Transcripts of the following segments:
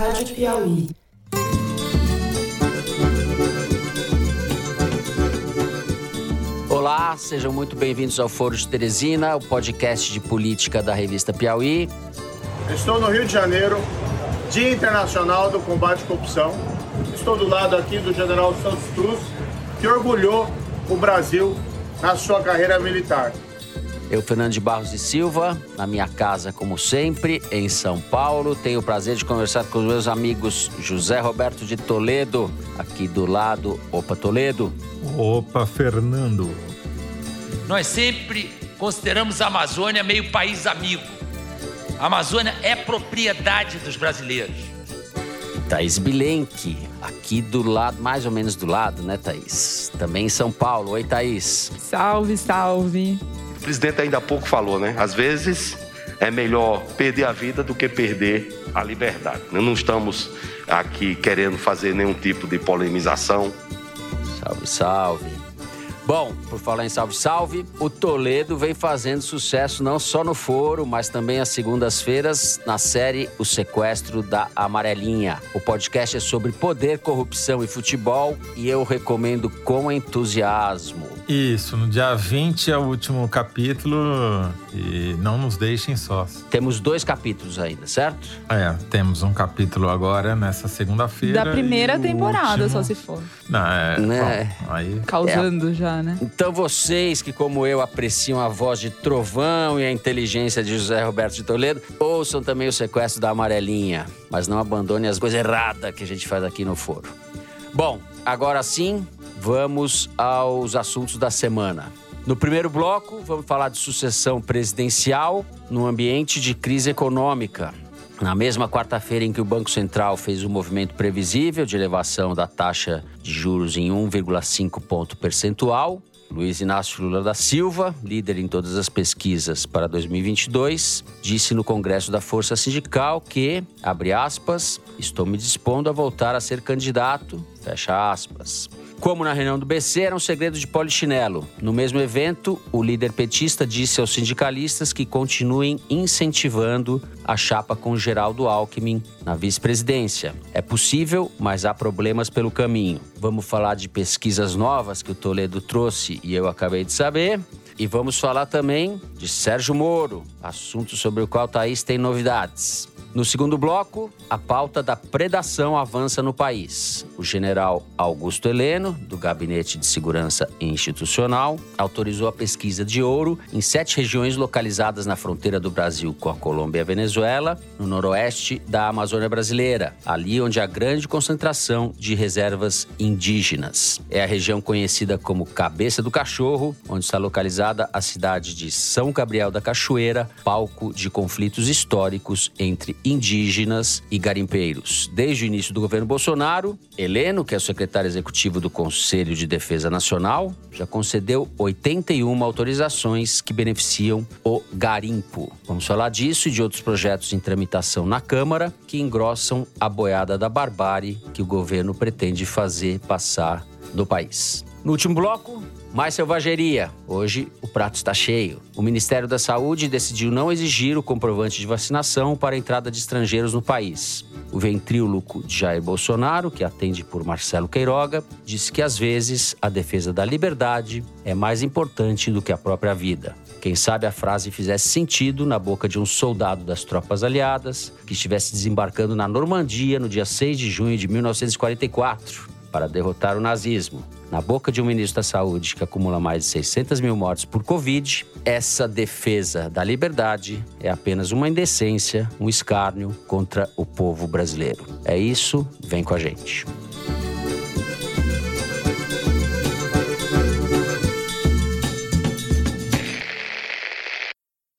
Rádio Piauí. Olá, sejam muito bem-vindos ao Foro de Teresina, o podcast de política da revista Piauí. Estou no Rio de Janeiro, Dia Internacional do Combate à Corrupção. Estou do lado aqui do general Santos Cruz, que orgulhou o Brasil na sua carreira militar. Eu, Fernando de Barros e Silva, na minha casa, como sempre, em São Paulo. Tenho o prazer de conversar com os meus amigos José Roberto de Toledo, aqui do lado. Opa, Toledo. Opa, Fernando. Nós sempre consideramos a Amazônia meio país amigo. A Amazônia é propriedade dos brasileiros. Thaís Bilenque, aqui do lado, mais ou menos do lado, né, Thaís? Também em São Paulo. Oi, Thaís. Salve, salve. O presidente ainda há pouco falou, né? Às vezes é melhor perder a vida do que perder a liberdade. Não estamos aqui querendo fazer nenhum tipo de polemização. Salve, salve. Bom, por falar em salve, salve, o Toledo vem fazendo sucesso não só no foro, mas também às segundas-feiras na série O Sequestro da Amarelinha. O podcast é sobre poder, corrupção e futebol e eu recomendo com entusiasmo. Isso, no dia 20 é o último capítulo e não nos deixem sós. Temos dois capítulos ainda, certo? É, temos um capítulo agora nessa segunda-feira. Da primeira temporada, último- só se for. Não, é. Né? bom, aí. Causando já, né? Então vocês que, como eu, apreciam a voz de Trovão e a inteligência de José Roberto de Toledo, ouçam também o sequestro da Amarelinha. Mas não abandone as coisas erradas que a gente faz aqui no foro. Bom, agora sim, vamos aos assuntos da semana. No primeiro bloco, vamos falar de sucessão presidencial no ambiente de crise econômica. Na mesma quarta-feira em que o Banco Central fez um movimento previsível de elevação da taxa de juros em 1,5 ponto percentual, Luiz Inácio Lula da Silva, líder em todas as pesquisas para 2022, disse no Congresso da Força Sindical que, abre aspas, estou me dispondo a voltar a ser candidato, fecha aspas. Como na reunião do BC, era um segredo de polichinelo. No mesmo evento, o líder petista disse aos sindicalistas que continuem incentivando a chapa com Geraldo Alckmin na vice-presidência. É possível, mas há problemas pelo caminho. Vamos falar de pesquisas novas que o Toledo trouxe e eu acabei de saber. E vamos falar também de Sérgio Moro, assunto sobre o qual Thaís tem novidades. No segundo bloco, a pauta da predação avança no país. O general Augusto Heleno, do Gabinete de Segurança Institucional, autorizou a pesquisa de ouro em sete regiões localizadas na fronteira do Brasil com a Colômbia e a Venezuela, no noroeste da Amazônia brasileira, ali onde há grande concentração de reservas indígenas. É a região conhecida como Cabeça do Cachorro, onde está localizada a cidade de São Gabriel da Cachoeira, palco de conflitos históricos entre indígenas e garimpeiros. Desde o início do governo Bolsonaro, Heleno, que é o secretário executivo do Conselho de Defesa Nacional, já concedeu 81 autorizações que beneficiam o garimpo. Vamos falar disso e de outros projetos em tramitação na Câmara que engrossam a boiada da barbárie que o governo pretende fazer passar no país. No último bloco, mais selvageria. Hoje o prato está cheio. O Ministério da Saúde decidiu não exigir o comprovante de vacinação para a entrada de estrangeiros no país. O ventríloco Jair Bolsonaro, que atende por Marcelo Queiroga, disse que às vezes a defesa da liberdade é mais importante do que a própria vida. Quem sabe a frase fizesse sentido na boca de um soldado das tropas aliadas que estivesse desembarcando na Normandia no dia 6 de junho de 1944 para derrotar o nazismo. Na boca de um ministro da Saúde que acumula mais de 600 mil mortes por Covid, essa defesa da liberdade é apenas uma indecência, um escárnio contra o povo brasileiro. É isso, vem com a gente.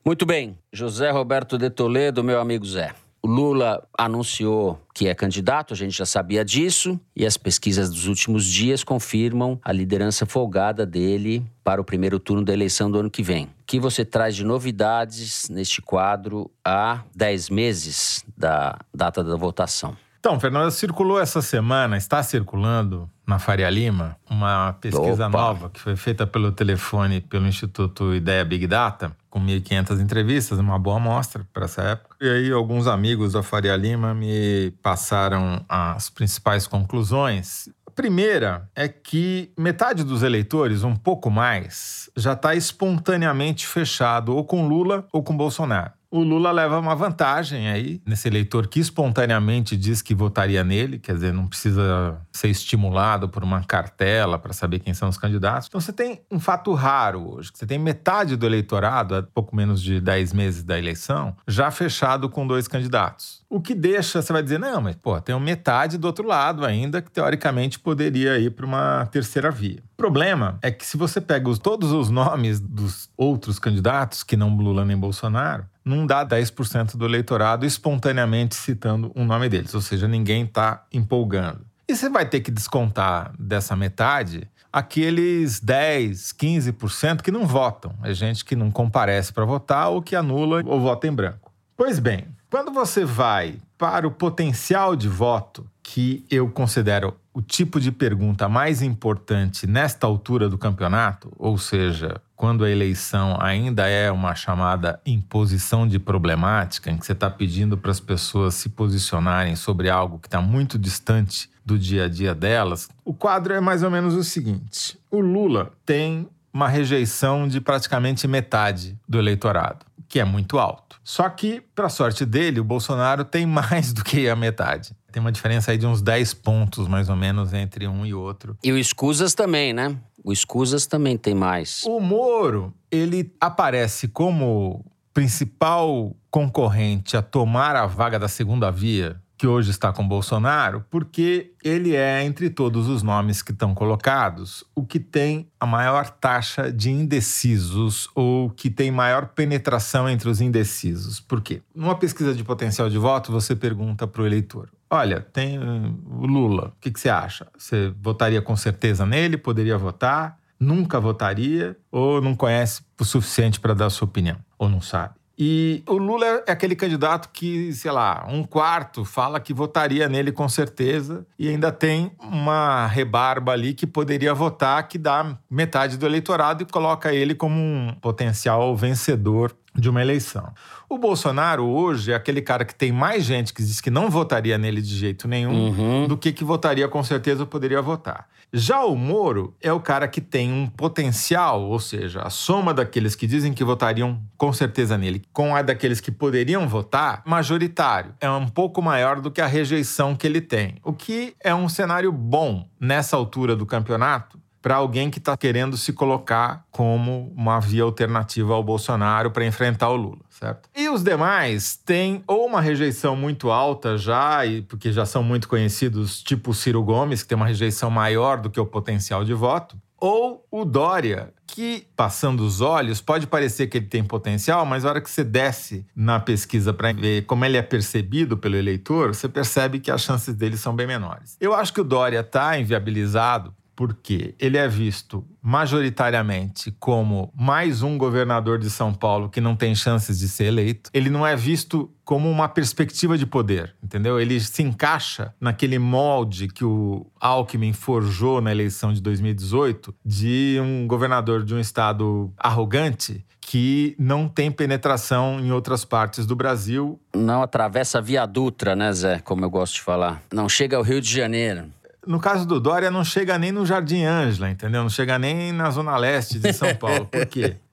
Muito bem, José Roberto de Toledo, meu amigo Zé. O Lula anunciou que é candidato, a gente já sabia disso, e as pesquisas dos últimos dias confirmam a liderança folgada dele para o primeiro turno da eleição do ano que vem. O que você traz de novidades neste quadro há 10 meses da data da votação? Então, Fernando, circulou essa semana, está circulando na Faria Lima, uma pesquisa Opa. nova que foi feita pelo telefone pelo Instituto Ideia Big Data, com 1.500 entrevistas, uma boa amostra para essa época. E aí, alguns amigos da Faria Lima me passaram as principais conclusões. A primeira é que metade dos eleitores, um pouco mais, já está espontaneamente fechado ou com Lula ou com Bolsonaro o Lula leva uma vantagem aí nesse eleitor que espontaneamente diz que votaria nele, quer dizer, não precisa ser estimulado por uma cartela para saber quem são os candidatos. Então você tem um fato raro hoje, que você tem metade do eleitorado, há pouco menos de 10 meses da eleição, já fechado com dois candidatos. O que deixa, você vai dizer, não, mas pô, tem metade do outro lado ainda que teoricamente poderia ir para uma terceira via. O problema é que se você pega os, todos os nomes dos outros candidatos, que não Lula nem Bolsonaro, não dá 10% do eleitorado espontaneamente citando um nome deles, ou seja, ninguém está empolgando. E você vai ter que descontar dessa metade aqueles 10, 15% que não votam. É gente que não comparece para votar ou que anula ou vota em branco. Pois bem, quando você vai para o potencial de voto, que eu considero o tipo de pergunta mais importante nesta altura do campeonato, ou seja, quando a eleição ainda é uma chamada imposição de problemática, em que você está pedindo para as pessoas se posicionarem sobre algo que está muito distante do dia a dia delas, o quadro é mais ou menos o seguinte: o Lula tem uma rejeição de praticamente metade do eleitorado, que é muito alto. Só que, para sorte dele, o Bolsonaro tem mais do que a metade. Tem uma diferença aí de uns 10 pontos, mais ou menos, entre um e outro. E o Escusas também, né? O Escusas também tem mais. O Moro, ele aparece como principal concorrente a tomar a vaga da segunda via que hoje está com Bolsonaro, porque ele é, entre todos os nomes que estão colocados, o que tem a maior taxa de indecisos ou que tem maior penetração entre os indecisos. Por quê? Numa pesquisa de potencial de voto, você pergunta para o eleitor: Olha, tem o Lula, o que, que você acha? Você votaria com certeza nele? Poderia votar? Nunca votaria? Ou não conhece o suficiente para dar sua opinião? Ou não sabe? E o Lula é aquele candidato que, sei lá, um quarto fala que votaria nele com certeza e ainda tem uma rebarba ali que poderia votar, que dá metade do eleitorado e coloca ele como um potencial vencedor de uma eleição. O Bolsonaro hoje é aquele cara que tem mais gente que diz que não votaria nele de jeito nenhum Uhum. do que que votaria com certeza ou poderia votar. Já o Moro é o cara que tem um potencial, ou seja, a soma daqueles que dizem que votariam com certeza nele com a daqueles que poderiam votar, majoritário. É um pouco maior do que a rejeição que ele tem. O que é um cenário bom nessa altura do campeonato, para alguém que está querendo se colocar como uma via alternativa ao Bolsonaro para enfrentar o Lula, certo? E os demais têm ou uma rejeição muito alta já, e porque já são muito conhecidos, tipo o Ciro Gomes, que tem uma rejeição maior do que o potencial de voto, ou o Dória, que, passando os olhos, pode parecer que ele tem potencial, mas na hora que você desce na pesquisa para ver como ele é percebido pelo eleitor, você percebe que as chances dele são bem menores. Eu acho que o Dória está inviabilizado porque ele é visto majoritariamente como mais um governador de São Paulo que não tem chances de ser eleito. Ele não é visto como uma perspectiva de poder, entendeu? Ele se encaixa naquele molde que o Alckmin forjou na eleição de 2018 de um governador de um estado arrogante que não tem penetração em outras partes do Brasil. Não atravessa a Via Dutra, né, Zé? Como eu gosto de falar. Não chega ao Rio de Janeiro. No caso do Dória, não chega nem no Jardim Ângela, entendeu? Não chega nem na Zona Leste de São Paulo. Por quê?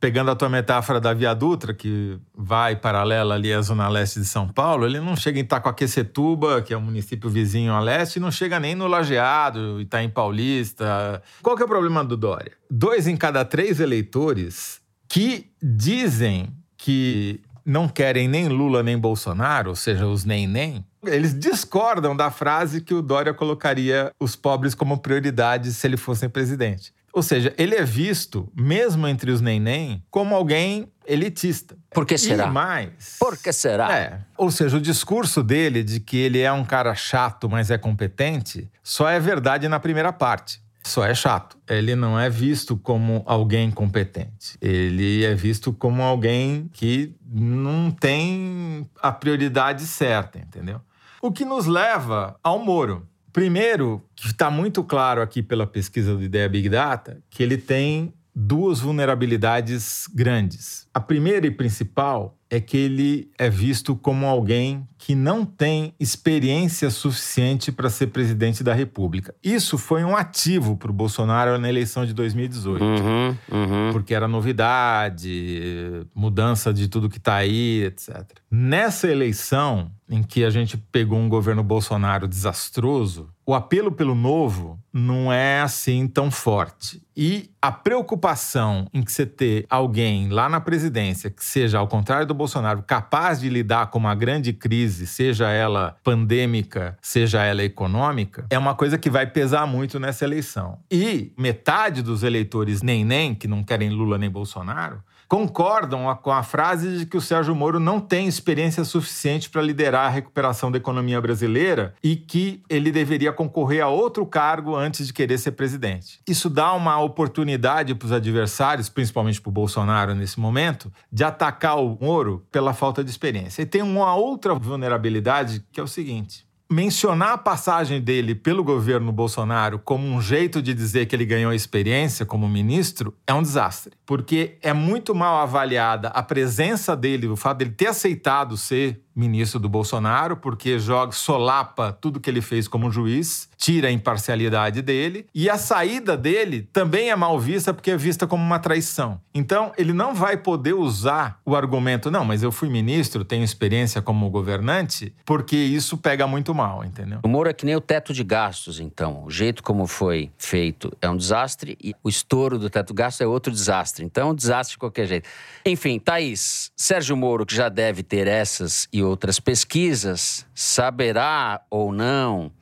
Pegando a tua metáfora da Via Dutra, que vai paralela ali à Zona Leste de São Paulo, ele não chega em Itacoaquecetuba, que é o município vizinho a leste, e não chega nem no Lajeado, Itaim Paulista. Qual que é o problema do Dória? Dois em cada três eleitores que dizem que não querem nem Lula nem Bolsonaro, ou seja, os nem-nem, eles discordam da frase que o Dória colocaria os pobres como prioridade se ele fosse presidente. Ou seja, ele é visto, mesmo entre os nem-nem, como alguém elitista. Por que será? E mais. Por que será? É. Ou seja, o discurso dele de que ele é um cara chato, mas é competente, só é verdade na primeira parte. Só é chato. Ele não é visto como alguém competente. Ele é visto como alguém que não tem a prioridade certa, entendeu? O que nos leva ao Moro. Primeiro, que está muito claro aqui pela pesquisa do Ideia Big Data, que ele tem duas vulnerabilidades grandes. A primeira e principal é que ele é visto como alguém que não tem experiência suficiente para ser presidente da República. Isso foi um ativo para o Bolsonaro na eleição de 2018. Uhum, uhum. Porque era novidade, mudança de tudo que está aí, etc. Nessa eleição, em que a gente pegou um governo Bolsonaro desastroso, o apelo pelo novo não é assim tão forte. E a preocupação em que você ter alguém lá na presidência que seja, ao contrário do Bolsonaro, capaz de lidar com uma grande crise, seja ela pandêmica, seja ela econômica, é uma coisa que vai pesar muito nessa eleição. E metade dos eleitores nem nem, que não querem Lula nem Bolsonaro, concordam com a frase de que o Sérgio Moro não tem experiência suficiente para liderar a recuperação da economia brasileira e que ele deveria concorrer a outro cargo antes de querer ser presidente. Isso dá uma oportunidade para os adversários, principalmente para o Bolsonaro nesse momento, de atacar o Moro pela falta de experiência. E tem uma outra vulnerabilidade que é o seguinte: mencionar a passagem dele pelo governo Bolsonaro como um jeito de dizer que ele ganhou experiência como ministro é um desastre, porque é muito mal avaliada a presença dele, o fato dele ter aceitado ser ministro do Bolsonaro, porque joga, solapa tudo que ele fez como juiz, tira a imparcialidade dele, e a saída dele também é mal vista porque é vista como uma traição. Então, ele não vai poder usar o argumento, não, mas eu fui ministro, tenho experiência como governante, porque isso pega muito mal, entendeu? O Moro é que nem o teto de gastos, então. O jeito como foi feito é um desastre e o estouro do teto de gastos é outro desastre. Então, é um desastre de qualquer jeito. Enfim, Thaís, Sérgio Moro, que já deve ter essas e outras pesquisas, saberá ou não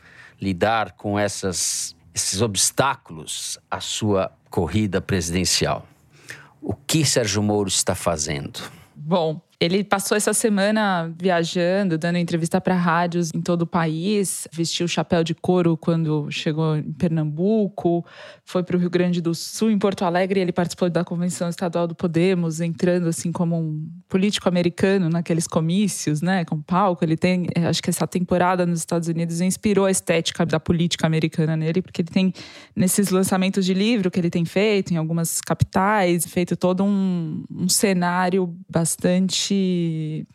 lidar com essas, esses obstáculos à sua corrida presidencial. O que Sérgio Moro está fazendo? Bom, ele passou essa semana viajando, dando entrevista para rádios em todo o país, vestiu chapéu de couro quando chegou em Pernambuco, foi para o Rio Grande do Sul, em Porto Alegre, ele participou da convenção estadual do Podemos, entrando assim como um político americano naqueles comícios, né, com palco. Ele tem, eh, acho que essa temporada nos Estados Unidos inspirou a estética da política americana nele, porque ele tem nesses lançamentos de livro que ele tem feito em algumas capitais, feito todo um, um cenário bastante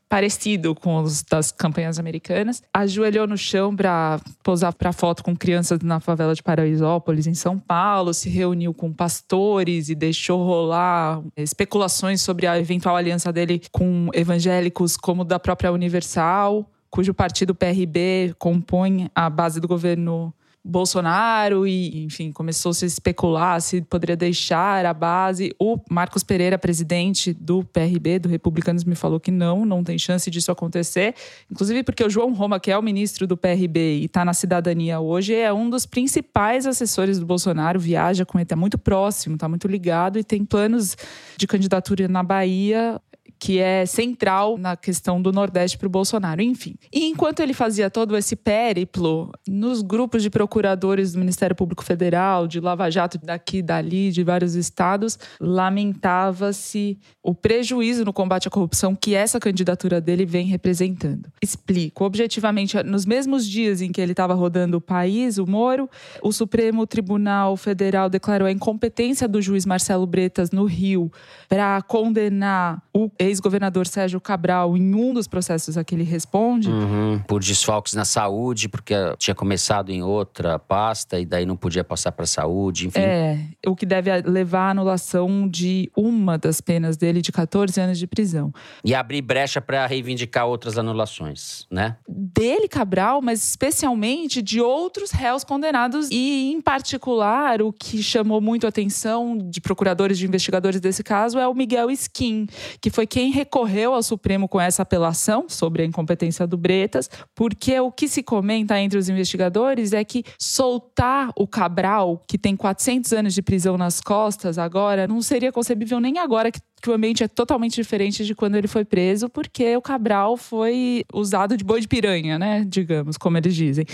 parecido com os das campanhas americanas. Ajoelhou no chão para posar para foto com crianças na favela de Paraisópolis, em São Paulo, se reuniu com pastores e deixou rolar especulações sobre a eventual aliança dele com evangélicos como da própria Universal, cujo partido PRB compõe a base do governo Bolsonaro e, enfim, começou-se a especular se poderia deixar a base. O Marcos Pereira, presidente do PRB, do Republicanos, me falou que não, não tem chance disso acontecer. Inclusive porque o João Roma, que é o ministro do PRB e está na cidadania hoje, é um dos principais assessores do Bolsonaro, viaja com ele, está muito próximo, está muito ligado e tem planos de candidatura na Bahia que é central na questão do Nordeste para o Bolsonaro. Enfim. E enquanto ele fazia todo esse périplo, nos grupos de procuradores do Ministério Público Federal, de Lava Jato daqui dali, de vários estados, lamentava-se o prejuízo no combate à corrupção que essa candidatura dele vem representando. Explico. Objetivamente, nos mesmos dias em que ele estava rodando o país, o Moro, o Supremo Tribunal Federal declarou a incompetência do juiz Marcelo Bretas no Rio para condenar o ex-governador Sérgio Cabral em um dos processos a que ele responde. Uhum, por desfalques na saúde, porque tinha começado em outra pasta e daí não podia passar para a saúde, enfim. É, o que deve levar à anulação de uma das penas dele de 14 anos de prisão. E abrir brecha para reivindicar outras anulações, né? Dele, Cabral, mas especialmente de outros réus condenados e, em particular, o que chamou muito a atenção de procuradores, de investigadores desse caso é o Miguel Skin, que foi quem recorreu ao Supremo com essa apelação sobre a incompetência do Bretas, porque o que se comenta entre os investigadores é que soltar o Cabral, que tem 400 anos de prisão nas costas agora, não seria concebível nem agora que que o ambiente é totalmente diferente de quando ele foi preso, porque o Cabral foi usado de boi de piranha, né? Digamos, como eles dizem.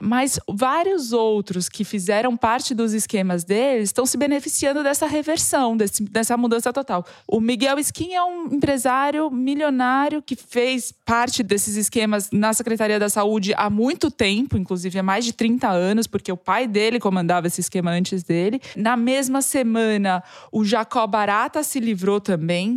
Mas vários outros que fizeram parte dos esquemas deles estão se beneficiando dessa reversão, desse, dessa mudança total. O Miguel Skin é um empresário milionário que fez parte desses esquemas na Secretaria da Saúde há muito tempo, inclusive há mais de 30 anos, porque o pai dele comandava esse esquema antes dele. Na mesma semana, o Jacó Barata se livrou também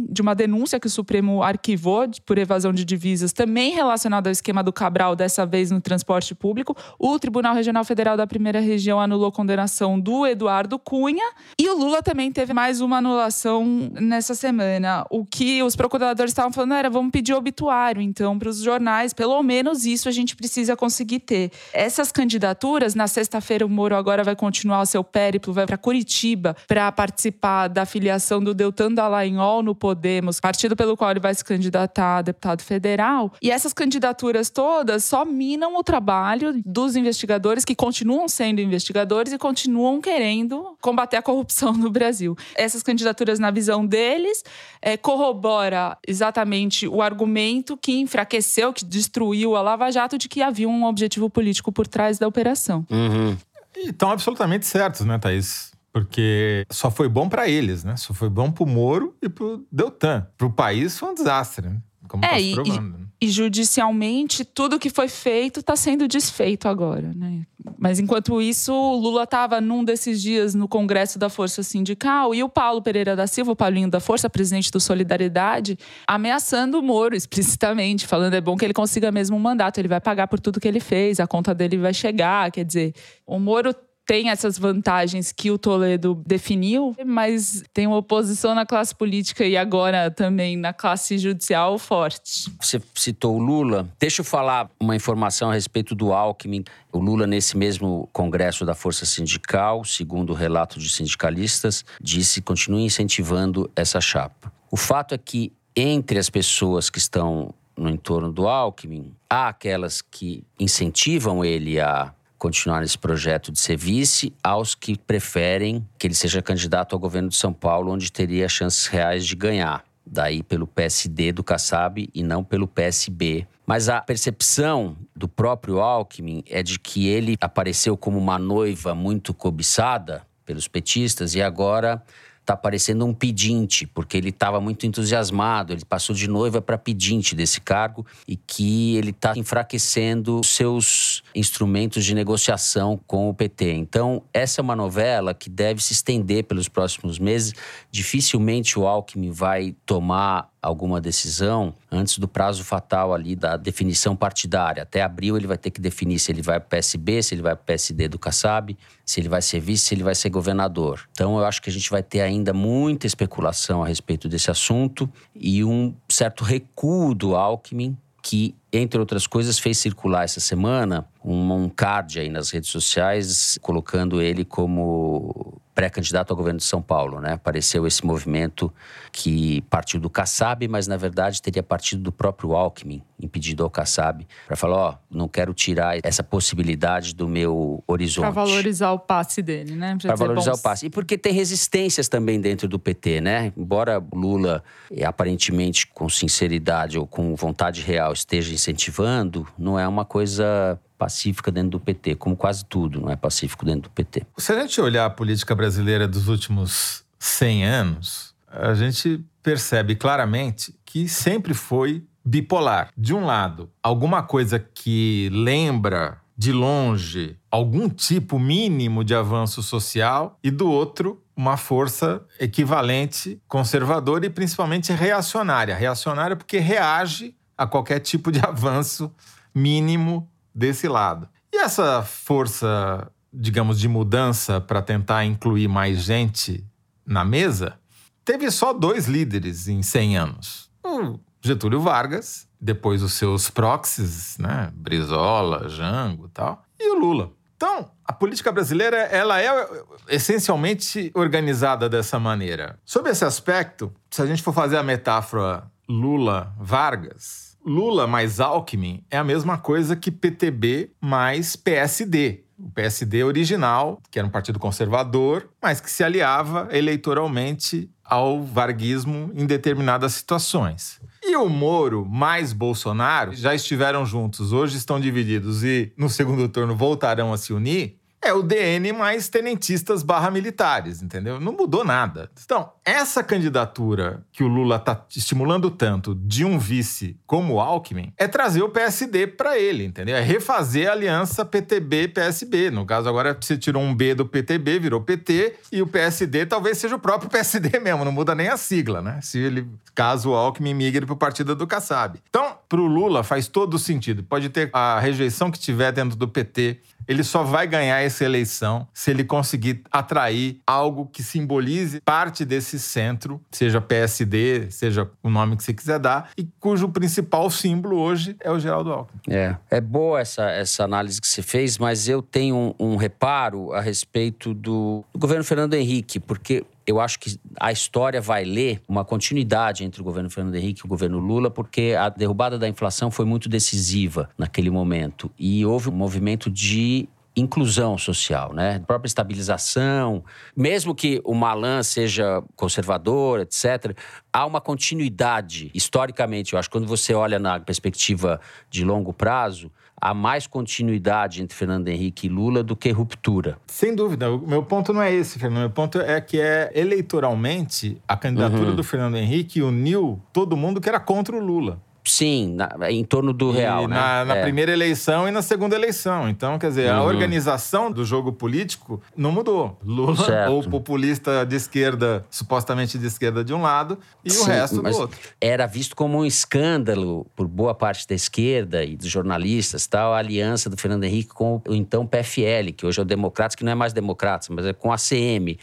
de uma denúncia que o Supremo arquivou por evasão de divisas, também relacionada ao esquema do Cabral, dessa vez no transporte público. O Tribunal Regional Federal da Primeira Região anulou a condenação do Eduardo Cunha. E o Lula também teve mais uma anulação nessa semana. O que os procuradores estavam falando era: vamos pedir obituário, então, para os jornais. Pelo menos isso a gente precisa conseguir ter. Essas candidaturas, na sexta-feira, o Moro agora vai continuar o seu périplo, vai para Curitiba para participar da filiação do Deltan Dallagnol no Podemos, partido pelo qual ele vai se candidatar a deputado federal. E essas candidaturas todas só minam o trabalho dos investigadores que continuam sendo investigadores e continuam querendo combater a corrupção no Brasil. Essas candidaturas, na visão deles, é, corrobora exatamente o argumento que enfraqueceu, que destruiu a Lava Jato de que havia um objetivo político por trás da operação. Uhum. E estão absolutamente certos, né, Thaís? Porque só foi bom para eles, né? Só foi bom pro Moro e pro Deltan. Pro país foi um desastre, né? Como é, tá e, provando. né? e judicialmente tudo que foi feito está sendo desfeito agora, né? Mas enquanto isso, o Lula estava num desses dias no Congresso da Força Sindical e o Paulo Pereira da Silva, o Paulinho da Força, presidente do Solidariedade, ameaçando o Moro explicitamente, falando é bom que ele consiga mesmo um mandato, ele vai pagar por tudo que ele fez, a conta dele vai chegar, quer dizer, o Moro tem essas vantagens que o Toledo definiu, mas tem uma oposição na classe política e agora também na classe judicial forte. Você citou o Lula. Deixa eu falar uma informação a respeito do Alckmin. O Lula, nesse mesmo congresso da Força Sindical, segundo o relato de sindicalistas, disse que continua incentivando essa chapa. O fato é que, entre as pessoas que estão no entorno do Alckmin, há aquelas que incentivam ele a continuar nesse projeto de ser vice, aos que preferem que ele seja candidato ao governo de São Paulo, onde teria chances reais de ganhar. Daí pelo PSD do Kassab e não pelo PSB. Mas a percepção do próprio Alckmin é de que ele apareceu como uma noiva muito cobiçada pelos petistas e agora está parecendo um pedinte, porque ele estava muito entusiasmado, ele passou de noiva para pedinte desse cargo e que ele está enfraquecendo seus instrumentos de negociação com o PT. Então, essa é uma novela que deve se estender pelos próximos meses. Dificilmente o Alckmin vai tomar alguma decisão antes do prazo fatal ali da definição partidária. Até abril ele vai ter que definir se ele vai para PSB, se ele vai para PSD do Kassab, se ele vai ser vice, se ele vai ser governador. Então eu acho que a gente vai ter ainda muita especulação a respeito desse assunto e um certo recuo do Alckmin que, entre outras coisas, fez circular essa semana um, um card aí nas redes sociais colocando ele como pré-candidato ao governo de São Paulo, né? Apareceu esse movimento que partiu do Kassab, mas na verdade teria partido do próprio Alckmin, impedido ao Kassab, para falar, ó, não quero tirar essa possibilidade do meu horizonte. Para valorizar o passe dele, né? Para valorizar o passe. E porque tem resistências também dentro do PT, né? Embora Lula, eh, aparentemente com sinceridade ou com vontade real, esteja incentivando, não é uma coisa pacífica dentro do PT, como quase tudo não é pacífico dentro do PT. Se a gente olhar a política brasileira dos últimos 100 anos, a gente percebe claramente que sempre foi bipolar. De um lado, alguma coisa que lembra de longe algum tipo mínimo de avanço social, e do outro, uma força equivalente conservadora e principalmente reacionária. Reacionária porque reage a qualquer tipo de avanço mínimo desse lado. E essa força, digamos, de mudança para tentar incluir mais gente na mesa, teve só dois líderes em 100 anos. O Getúlio Vargas, depois os seus proxies, né, Brizola, Jango e tal, e o Lula. Então, a política brasileira ela é essencialmente organizada dessa maneira. Sob esse aspecto, se a gente for fazer a metáfora Lula-Vargas, Lula mais Alckmin é a mesma coisa que PTB mais PSD. O PSD original, que era um partido conservador, mas que se aliava eleitoralmente ao varguismo em determinadas situações. E o Moro mais Bolsonaro já estiveram juntos, hoje estão divididos e no segundo turno voltarão a se unir é o DN mais tenentistas barra militares, entendeu? Não mudou nada. Então, essa candidatura que o Lula está estimulando tanto de um vice como o Alckmin é trazer o PSD para ele, entendeu? É refazer a aliança PTB-PSB. No caso, agora você tirou um B do PTB, virou PT, e o PSD talvez seja o próprio PSD mesmo, não muda nem a sigla, né? Se ele, caso o Alckmin migre para o partido do Kassab. Então, para o Lula faz todo sentido. Pode ter a rejeição que tiver dentro do PT, ele só vai ganhar essa eleição se ele conseguir atrair algo que simbolize parte desse centro, seja PSD, seja o nome que você quiser dar, e cujo principal símbolo hoje é o Geraldo Alckmin. É, é boa essa, essa análise que você fez, mas eu tenho um, um reparo a respeito do, do governo Fernando Henrique, porque eu acho que a história vai ler uma continuidade entre o governo Fernando Henrique e o governo Lula, porque a derrubada da inflação foi muito decisiva naquele momento. E houve um movimento de inclusão social, né? Própria estabilização, mesmo que o Malan seja conservador, etc., há uma continuidade historicamente. Eu acho que quando você olha na perspectiva de longo prazo, há mais continuidade entre Fernando Henrique e Lula do que ruptura. Sem dúvida. O meu ponto não é esse, Fernando. Meu ponto é que é eleitoralmente a candidatura uhum. do Fernando Henrique uniu todo mundo que era contra o Lula. Sim, na, em torno do real, né? Na, na é. primeira eleição e na segunda eleição. Então, quer dizer, uhum. a organização do jogo político não mudou. Lula, certo. ou populista de esquerda, supostamente de esquerda de um lado, e Sim, o resto do outro. Era visto como um escândalo por boa parte da esquerda e dos jornalistas, tal, a aliança do Fernando Henrique com o então PFL, que hoje é o Democratas, que não é mais Democratas, mas é com a CM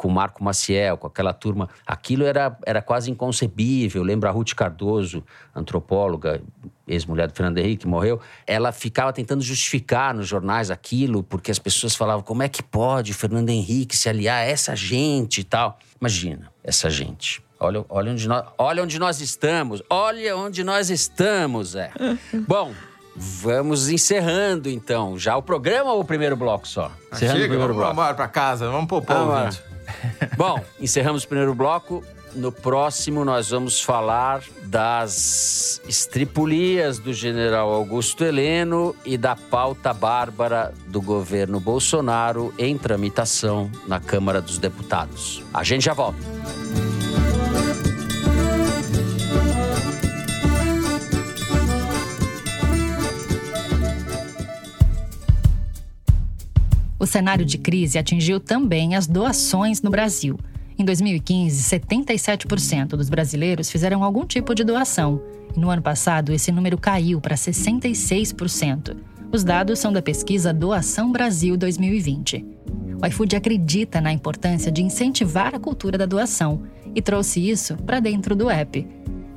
com o Marco Maciel, com aquela turma. Aquilo era, era quase inconcebível. Lembra a Ruth Cardoso, antropóloga, ex-mulher do Fernando Henrique, que morreu. Ela ficava tentando justificar nos jornais aquilo, porque as pessoas falavam: como é que pode o Fernando Henrique se aliar a essa gente e tal? Imagina, essa gente. Olha, olha, onde, nós, olha onde nós estamos. Olha onde nós estamos, é. Bom, Vamos encerrando então. Já o programa ou o primeiro bloco só? Encerrando Chega, o primeiro vamos bloco. Vamos embora pra casa, vamos pro povo, gente. Bom, encerramos o primeiro bloco. No próximo, nós vamos falar das estripulias do general Augusto Heleno e da pauta bárbara do governo Bolsonaro em tramitação na Câmara dos Deputados. A gente já volta. O cenário de crise atingiu também as doações no Brasil. Em 2015, 77% dos brasileiros fizeram algum tipo de doação. No ano passado, esse número caiu para 66%. Os dados são da pesquisa Doação Brasil 2020. O iFood acredita na importância de incentivar a cultura da doação e trouxe isso para dentro do app.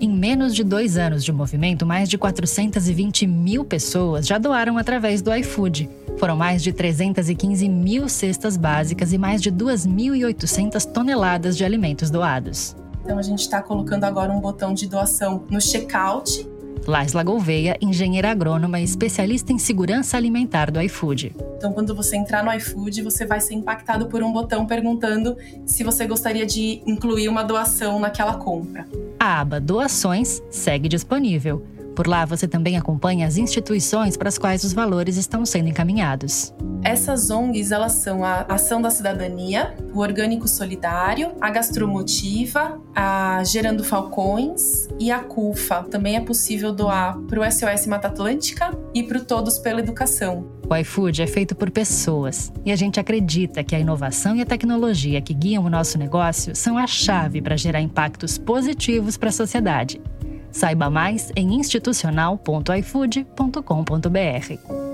Em menos de dois anos de movimento, mais de 420 mil pessoas já doaram através do iFood. Foram mais de 315 mil cestas básicas e mais de 2.800 toneladas de alimentos doados. Então a gente está colocando agora um botão de doação no checkout Laisla Gouveia, engenheira agrônoma e especialista em segurança alimentar do iFood. Então, quando você entrar no iFood, você vai ser impactado por um botão perguntando se você gostaria de incluir uma doação naquela compra. A aba Doações segue disponível. Por lá você também acompanha as instituições para as quais os valores estão sendo encaminhados. Essas ONGs, elas são a Ação da Cidadania, o Orgânico Solidário, a Gastromotiva, a Gerando Falcões e a CUFA. Também é possível doar para o SOS Mata Atlântica e para o Todos pela Educação. O iFood é feito por pessoas e a gente acredita que a inovação e a tecnologia que guiam o nosso negócio são a chave para gerar impactos positivos para a sociedade. Saiba mais em institucional.ifood.com.br.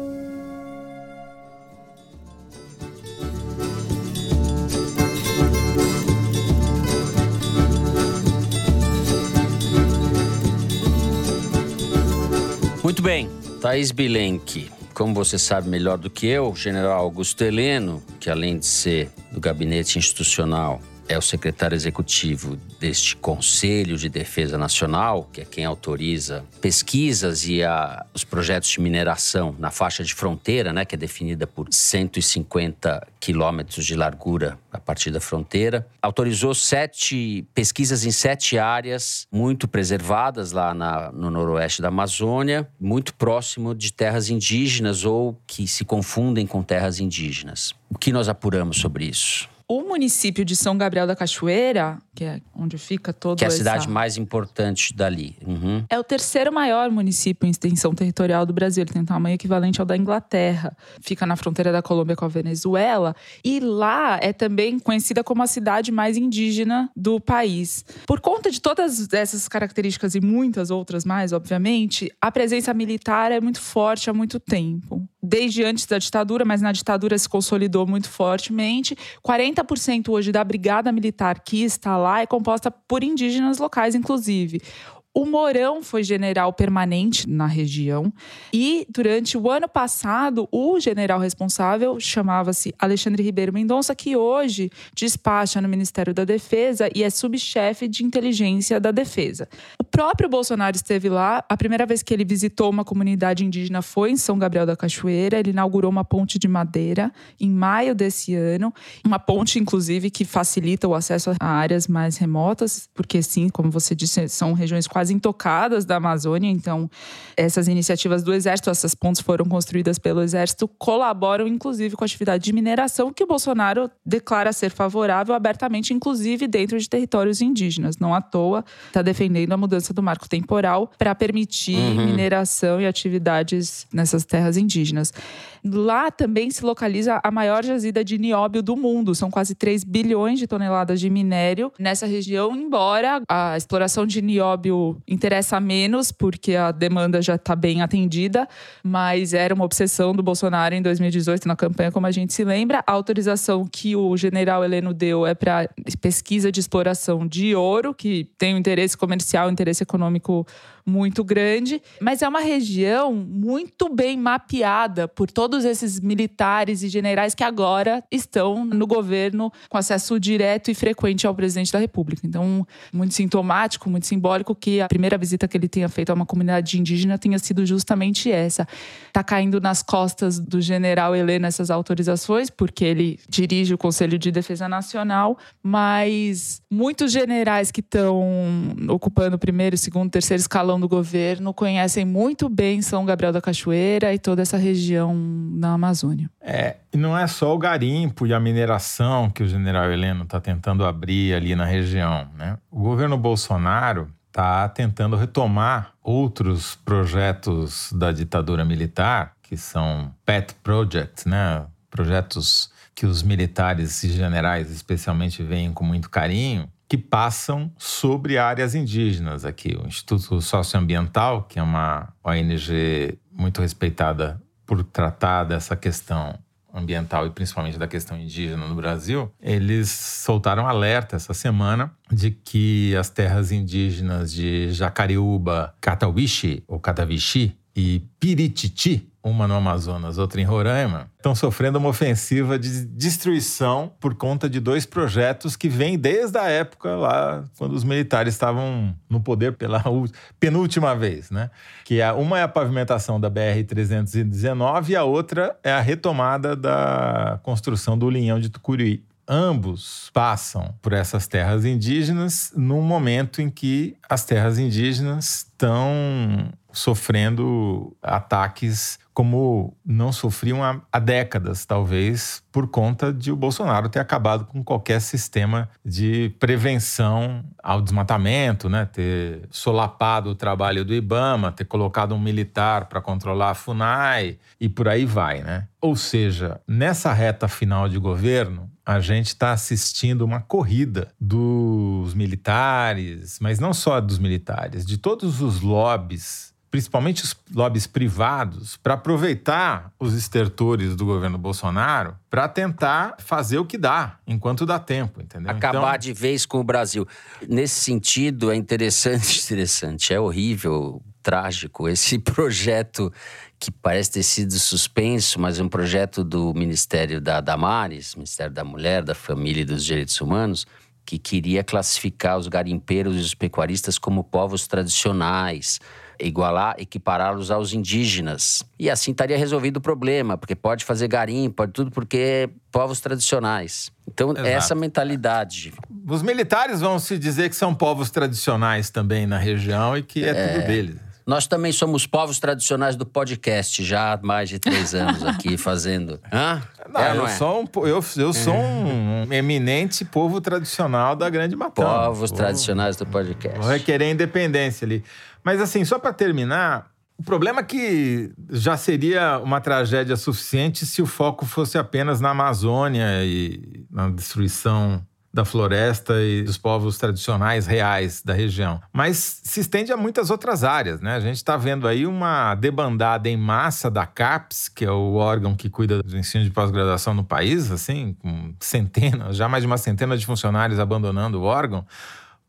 Muito bem, Thaís Bilenque. Como você sabe melhor do que eu, o general Augusto Heleno, que além de ser do gabinete institucional é o secretário executivo deste Conselho de Defesa Nacional, que é quem autoriza pesquisas e a, os projetos de mineração na faixa de fronteira, né, que é definida por 150 quilômetros de largura a partir da fronteira. Autorizou sete pesquisas em sete áreas muito preservadas lá na, no noroeste da Amazônia, muito próximo de terras indígenas ou que se confundem com terras indígenas. O que nós apuramos sobre isso? O município de São Gabriel da Cachoeira, que é onde fica todo Que é a essa... cidade mais importante dali. Uhum. É o terceiro maior município em extensão territorial do Brasil. Ele tem um tamanho equivalente ao da Inglaterra. Fica na fronteira da Colômbia com a Venezuela. E lá é também conhecida como a cidade mais indígena do país. Por conta de todas essas características e muitas outras mais, obviamente, a presença militar é muito forte há muito tempo. Desde antes da ditadura, mas na ditadura se consolidou muito fortemente. 40% hoje da brigada militar que está lá é composta por indígenas locais, inclusive. O Mourão foi general permanente na região e durante o ano passado o general responsável chamava-se Alexandre Ribeiro Mendonça, que hoje despacha no Ministério da Defesa e é subchefe de inteligência da Defesa. O próprio Bolsonaro esteve lá. A primeira vez que ele visitou uma comunidade indígena foi em São Gabriel da Cachoeira. Ele inaugurou uma ponte de madeira em maio desse ano, uma ponte inclusive que facilita o acesso a áreas mais remotas, porque sim, como você disse, são regiões quase intocadas da Amazônia. Então, essas iniciativas do Exército, essas pontes foram construídas pelo Exército, colaboram inclusive com a atividade de mineração que o Bolsonaro declara ser favorável abertamente, inclusive dentro de territórios indígenas. Não à toa, está defendendo a mudança do marco temporal para permitir Uhum. mineração e atividades nessas terras indígenas. Lá também se localiza a maior jazida de nióbio do mundo. São quase 3 bilhões de toneladas de minério nessa região, embora a exploração de nióbio interessa menos, porque a demanda já está bem atendida, mas era uma obsessão do Bolsonaro em 2018 na campanha, como a gente se lembra. A autorização que o general Heleno deu é para pesquisa de exploração de ouro, que tem um interesse comercial, um interesse econômico muito grande, mas é uma região muito bem mapeada por todos esses militares e generais que agora estão no governo com acesso direto e frequente ao presidente da República. Então, muito sintomático, muito simbólico que a primeira visita que ele tenha feito a uma comunidade indígena tenha sido justamente essa. Tá caindo nas costas do general Helena essas autorizações, porque ele dirige o Conselho de Defesa Nacional, mas muitos generais que estão ocupando o primeiro, segundo, terceiro escalão do governo conhecem muito bem São Gabriel da Cachoeira e toda essa região na Amazônia. É, e não é só o garimpo e a mineração que o general Heleno está tentando abrir ali na região. Né? O governo Bolsonaro está tentando retomar outros projetos da ditadura militar, que são pet projects, né? projetos que os militares e generais especialmente veem com muito carinho, que passam sobre áreas indígenas aqui. O Instituto Socioambiental, que é uma ONG muito respeitada por tratar dessa questão ambiental e principalmente da questão indígena no Brasil, eles soltaram alerta essa semana de que as terras indígenas de Jacareúba, Catauishi ou Catavichi e Pirititi, uma no Amazonas, outra em Roraima, estão sofrendo uma ofensiva de destruição por conta de dois projetos que vêm desde a época lá, quando os militares estavam no poder pela penúltima vez, né? Que é, uma é a pavimentação da BR-319 e a outra é a retomada da construção do linhão de Tucuruí. Ambos passam por essas terras indígenas num momento em que as terras indígenas estão sofrendo ataques como não sofriam há, há, décadas, talvez, por conta de o Bolsonaro ter acabado com qualquer sistema de prevenção ao desmatamento, né? ter solapado o trabalho do IBAMA, ter colocado um militar para controlar a FUNAI e por aí vai. Né? Ou seja, nessa reta final de governo, a gente está assistindo uma corrida dos militares, mas não só dos militares, de todos os lobbies principalmente os lobbies privados, para aproveitar os estertores do governo Bolsonaro para tentar fazer o que dá, enquanto dá tempo, entendeu? Acabar então... de vez com o Brasil. Nesse sentido, é interessante, interessante, é horrível, trágico esse projeto que parece ter sido suspenso, mas é um projeto do Ministério da Damares, Ministério da Mulher, da Família e dos Direitos Humanos, que queria classificar os garimpeiros e os pecuaristas como povos tradicionais, igualar, equipará-los aos indígenas. E assim estaria resolvido o problema, porque pode fazer garimpo, pode tudo porque povos tradicionais. Então, Exato. essa mentalidade. Os militares vão se dizer que são povos tradicionais também na região e que é, tudo deles. Nós também somos povos tradicionais do podcast já há mais de três anos aqui fazendo. Hã? Não, É ou eu, não é? sou um, eu, eu sou um eminente povo tradicional da Grande Matão. Povos tradicionais do podcast. Vou requerer independência ali. Mas assim, só para terminar, o problema é que já seria uma tragédia suficiente se o foco fosse apenas na Amazônia e na destruição da floresta e dos povos tradicionais reais da região. Mas se estende a muitas outras áreas, né? A gente está vendo aí uma debandada em massa da CAPES, que é o órgão que cuida do ensino de pós-graduação no país, assim, com centenas, já mais de uma centena de funcionários abandonando o órgão,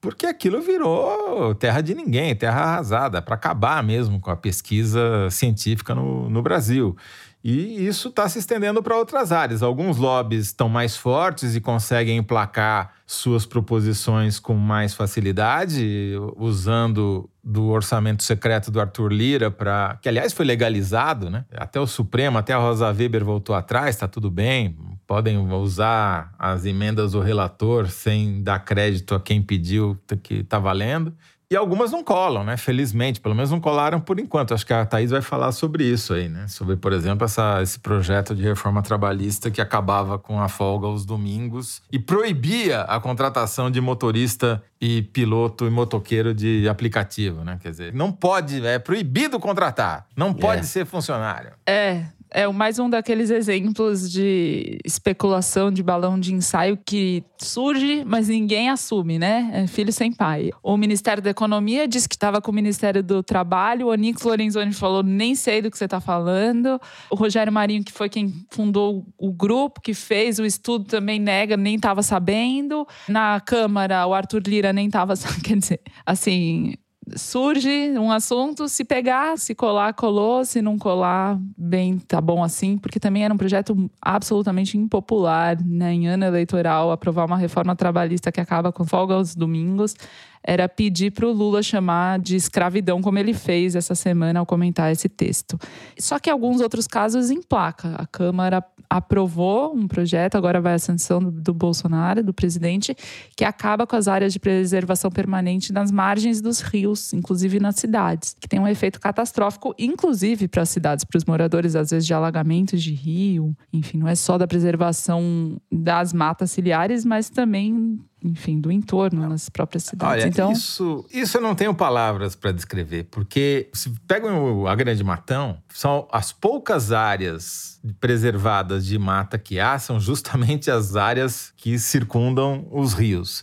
porque aquilo virou terra de ninguém, terra arrasada, para acabar mesmo com a pesquisa científica no, no Brasil. E isso está se estendendo para outras áreas. Alguns lobbies estão mais fortes e conseguem emplacar suas proposições com mais facilidade, usando do orçamento secreto do Arthur Lira para que aliás foi legalizado, né? Até o Supremo, até a Rosa Weber voltou atrás, está tudo bem. Podem usar as emendas do relator sem dar crédito a quem pediu que está valendo. E algumas não colam, né? Felizmente, pelo menos não colaram por enquanto. Acho que a Thaís vai falar sobre isso aí, né? Sobre, por exemplo, essa, esse projeto de reforma trabalhista que acabava com a folga aos domingos e proibia a contratação de motorista e piloto e motoqueiro de aplicativo, né? Quer dizer, não pode, é proibido contratar, não pode É. ser funcionário. É, é mais um daqueles exemplos de especulação de balão de ensaio que surge, mas ninguém assume, né? É filho sem pai. O Ministério da Economia disse que estava com o Ministério do Trabalho. O Onix Lorenzoni falou: nem sei do que você está falando. O Rogério Marinho, que foi quem fundou o grupo, que fez o estudo, também nega, nem estava sabendo. Na Câmara, o Arthur Lira nem estava. Quer dizer, assim, surge um assunto, se pegar, se colar, colou, se não colar, bem, tá bom assim, porque também era um projeto absolutamente impopular, né, em ano eleitoral, aprovar uma reforma trabalhista que acaba com folga aos domingos, era pedir para o Lula chamar de escravidão, como ele fez essa semana ao comentar esse texto. Só que alguns outros casos em placa. A Câmara aprovou um projeto, agora vai a sanção do, do Bolsonaro, do presidente, que acaba com as áreas de preservação permanente nas margens dos rios, inclusive nas cidades, que tem um efeito catastrófico, inclusive para as cidades, para os moradores, às vezes, de alagamentos de rio. Enfim, não é só da preservação das matas ciliares, mas também enfim, do entorno nas próprias cidades. Olha, então, isso, isso eu não tenho palavras para descrever, porque se pegam a Grande Matão, são as poucas áreas preservadas de mata que há, são justamente as áreas que circundam os rios.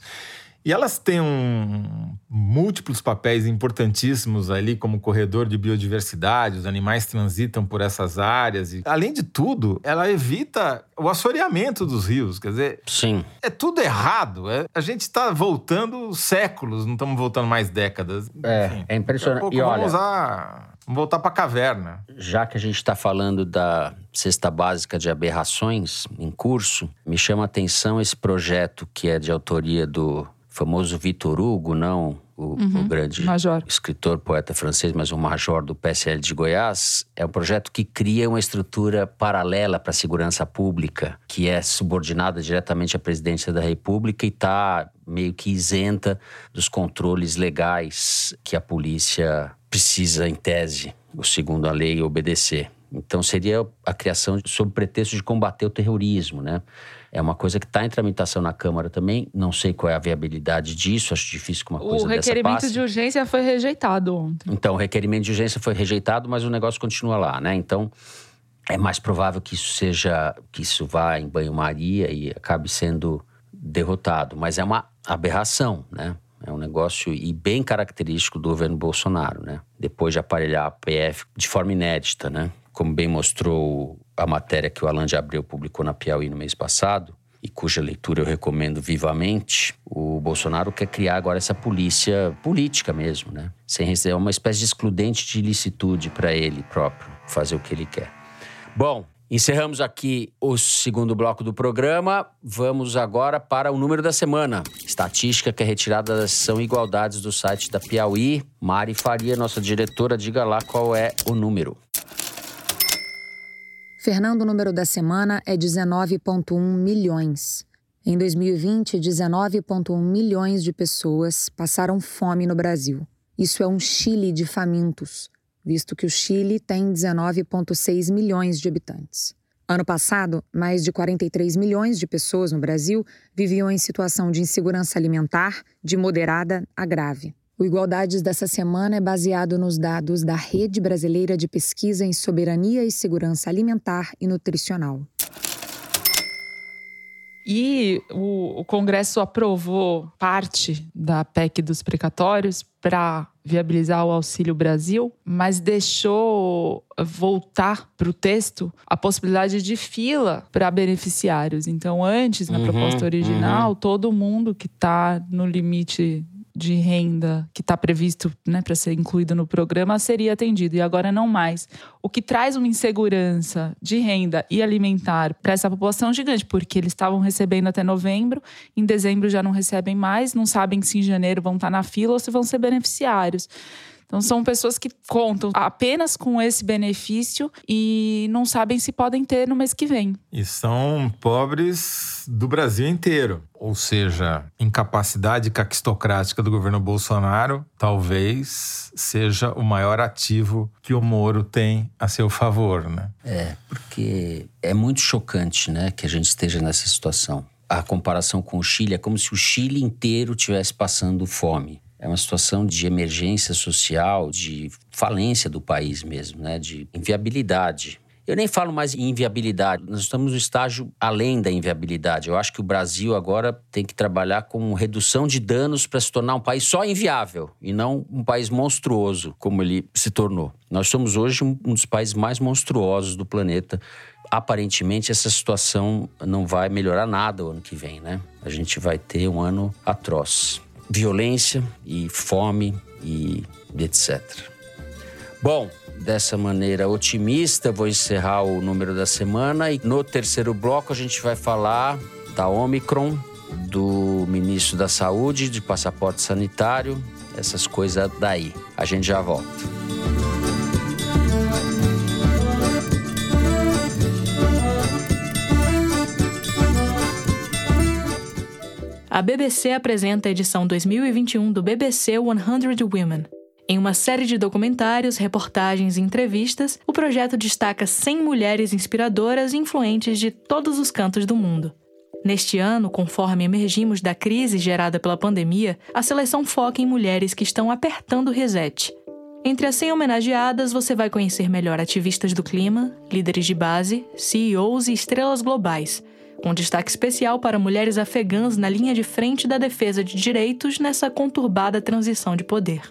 E elas têm um, múltiplos papéis importantíssimos ali, como corredor de biodiversidade, os animais transitam por essas áreas. E, além de tudo, ela evita o assoreamento dos rios. Quer dizer, Sim. é tudo errado. É- a gente está voltando séculos, não estamos voltando mais décadas. É, Enfim, é impressionante. pouco E vamos olha, usar. Vamos voltar para a caverna. já que a gente está falando da cesta básica de aberrações em curso, me chama a atenção esse projeto que é de autoria do famoso Vitor Hugo, não o, o grande Major. escritor, poeta francês, mas um major do PSL de Goiás. É um projeto que cria uma estrutura paralela para a segurança pública, que é subordinada diretamente à presidência da República e está meio que isenta dos controles legais que a polícia precisa, em tese, o segundo a lei, obedecer. Então seria a criação sob pretexto de combater o terrorismo, né? É uma coisa que está em tramitação na Câmara também. Não sei qual é a viabilidade disso. Acho difícil que uma coisa o dessa requerimento passe. de urgência foi rejeitado ontem. Então, o requerimento de urgência foi rejeitado, mas o negócio continua lá, né? Então, é mais provável que isso seja, que isso vá em banho-maria e acabe sendo derrotado. Mas é uma aberração, né? É um negócio e bem característico do governo Bolsonaro, né? Depois de aparelhar a PF de forma inédita, né? Como bem mostrou a matéria que o Alan de Abreu publicou na Piauí no mês passado, e cuja leitura eu recomendo vivamente, o Bolsonaro quer criar agora essa polícia política mesmo, né? Sem receber uma espécie de excludente de ilicitude para ele próprio fazer o que ele quer. Bom, Encerramos aqui o segundo bloco do programa. Vamos agora para o número da semana. Estatística que é retirada da sessão Igualdades do site da Piauí. Mari Faria, nossa diretora, diga lá qual é o número. Fernando, o número da semana é 19,1 milhões. Em 2020, 19,1 milhões de pessoas passaram fome no Brasil. Isso é um Chile de famintos visto que o Chile tem 19,6 milhões de habitantes. Ano passado, mais de 43 milhões de pessoas no Brasil viviam em situação de insegurança alimentar de moderada a grave. O Igualdades dessa semana é baseado nos dados da Rede Brasileira de Pesquisa em Soberania e Segurança Alimentar e Nutricional. E o, o Congresso aprovou parte da PEC dos precatórios para viabilizar o Auxílio Brasil, mas deixou voltar para o texto a possibilidade de fila para beneficiários. Então, antes, na uhum, proposta original, uhum. todo mundo que está no limite de renda que está previsto né, para ser incluído no programa seria atendido e agora não mais. O que traz uma insegurança de renda e alimentar para essa população gigante, porque eles estavam recebendo até novembro, em dezembro já não recebem mais, não sabem se em janeiro vão estar tá na fila ou se vão ser beneficiários. Então, são pessoas que contam apenas com esse benefício e não sabem se podem ter no mês que vem. E são pobres do Brasil inteiro. Ou seja, incapacidade caquistocrática do governo Bolsonaro talvez seja o maior ativo que o Moro tem a seu favor, né? É, porque é muito chocante, né, que a gente esteja nessa situação. A comparação com o Chile é como se o Chile inteiro tivesse passando fome. É uma situação de emergência social, de falência do país mesmo, né? de inviabilidade. Eu nem falo mais em inviabilidade, nós estamos no estágio além da inviabilidade. Eu acho que o Brasil agora tem que trabalhar com redução de danos para se tornar um país só inviável e não um país monstruoso como ele se tornou. Nós somos hoje um dos países mais monstruosos do planeta. Aparentemente, essa situação não vai melhorar nada o ano que vem, né? A gente vai ter um ano atroz violência e fome e etc. Bom, dessa maneira otimista, vou encerrar o número da semana e no terceiro bloco a gente vai falar da Omicron, do ministro da Saúde, de passaporte sanitário, essas coisas daí. A gente já volta. A BBC apresenta a edição 2021 do BBC 100 Women. Em uma série de documentários, reportagens e entrevistas, o projeto destaca 100 mulheres inspiradoras e influentes de todos os cantos do mundo. Neste ano, conforme emergimos da crise gerada pela pandemia, a seleção foca em mulheres que estão apertando o reset. Entre as 100 homenageadas, você vai conhecer melhor ativistas do clima, líderes de base, CEOs e estrelas globais com destaque especial para mulheres afegãs na linha de frente da defesa de direitos nessa conturbada transição de poder.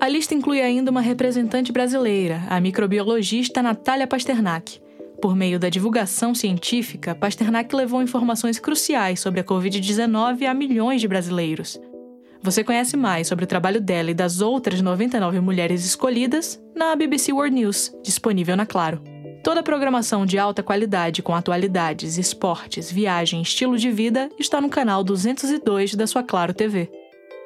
A lista inclui ainda uma representante brasileira, a microbiologista Natália Pasternak. Por meio da divulgação científica, Pasternak levou informações cruciais sobre a Covid-19 a milhões de brasileiros. Você conhece mais sobre o trabalho dela e das outras 99 mulheres escolhidas na BBC World News, disponível na Claro. Toda a programação de alta qualidade com atualidades, esportes, viagem estilo de vida está no canal 202 da sua Claro TV.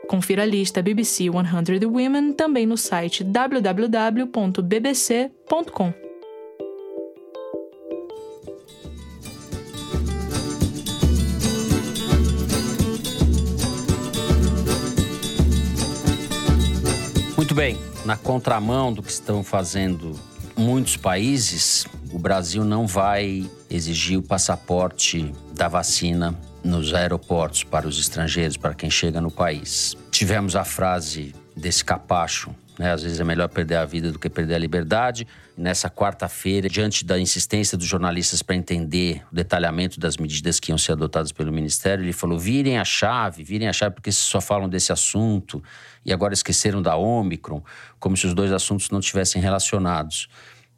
Confira a lista BBC 100 Women também no site www.bbc.com. Muito bem, na contramão do que estão fazendo muitos países, o Brasil não vai exigir o passaporte da vacina nos aeroportos para os estrangeiros, para quem chega no país. Tivemos a frase desse capacho, né? Às vezes é melhor perder a vida do que perder a liberdade. Nessa quarta-feira, diante da insistência dos jornalistas para entender o detalhamento das medidas que iam ser adotadas pelo Ministério, ele falou: virem a chave, virem a chave, porque só falam desse assunto e agora esqueceram da Omicron, como se os dois assuntos não tivessem relacionados.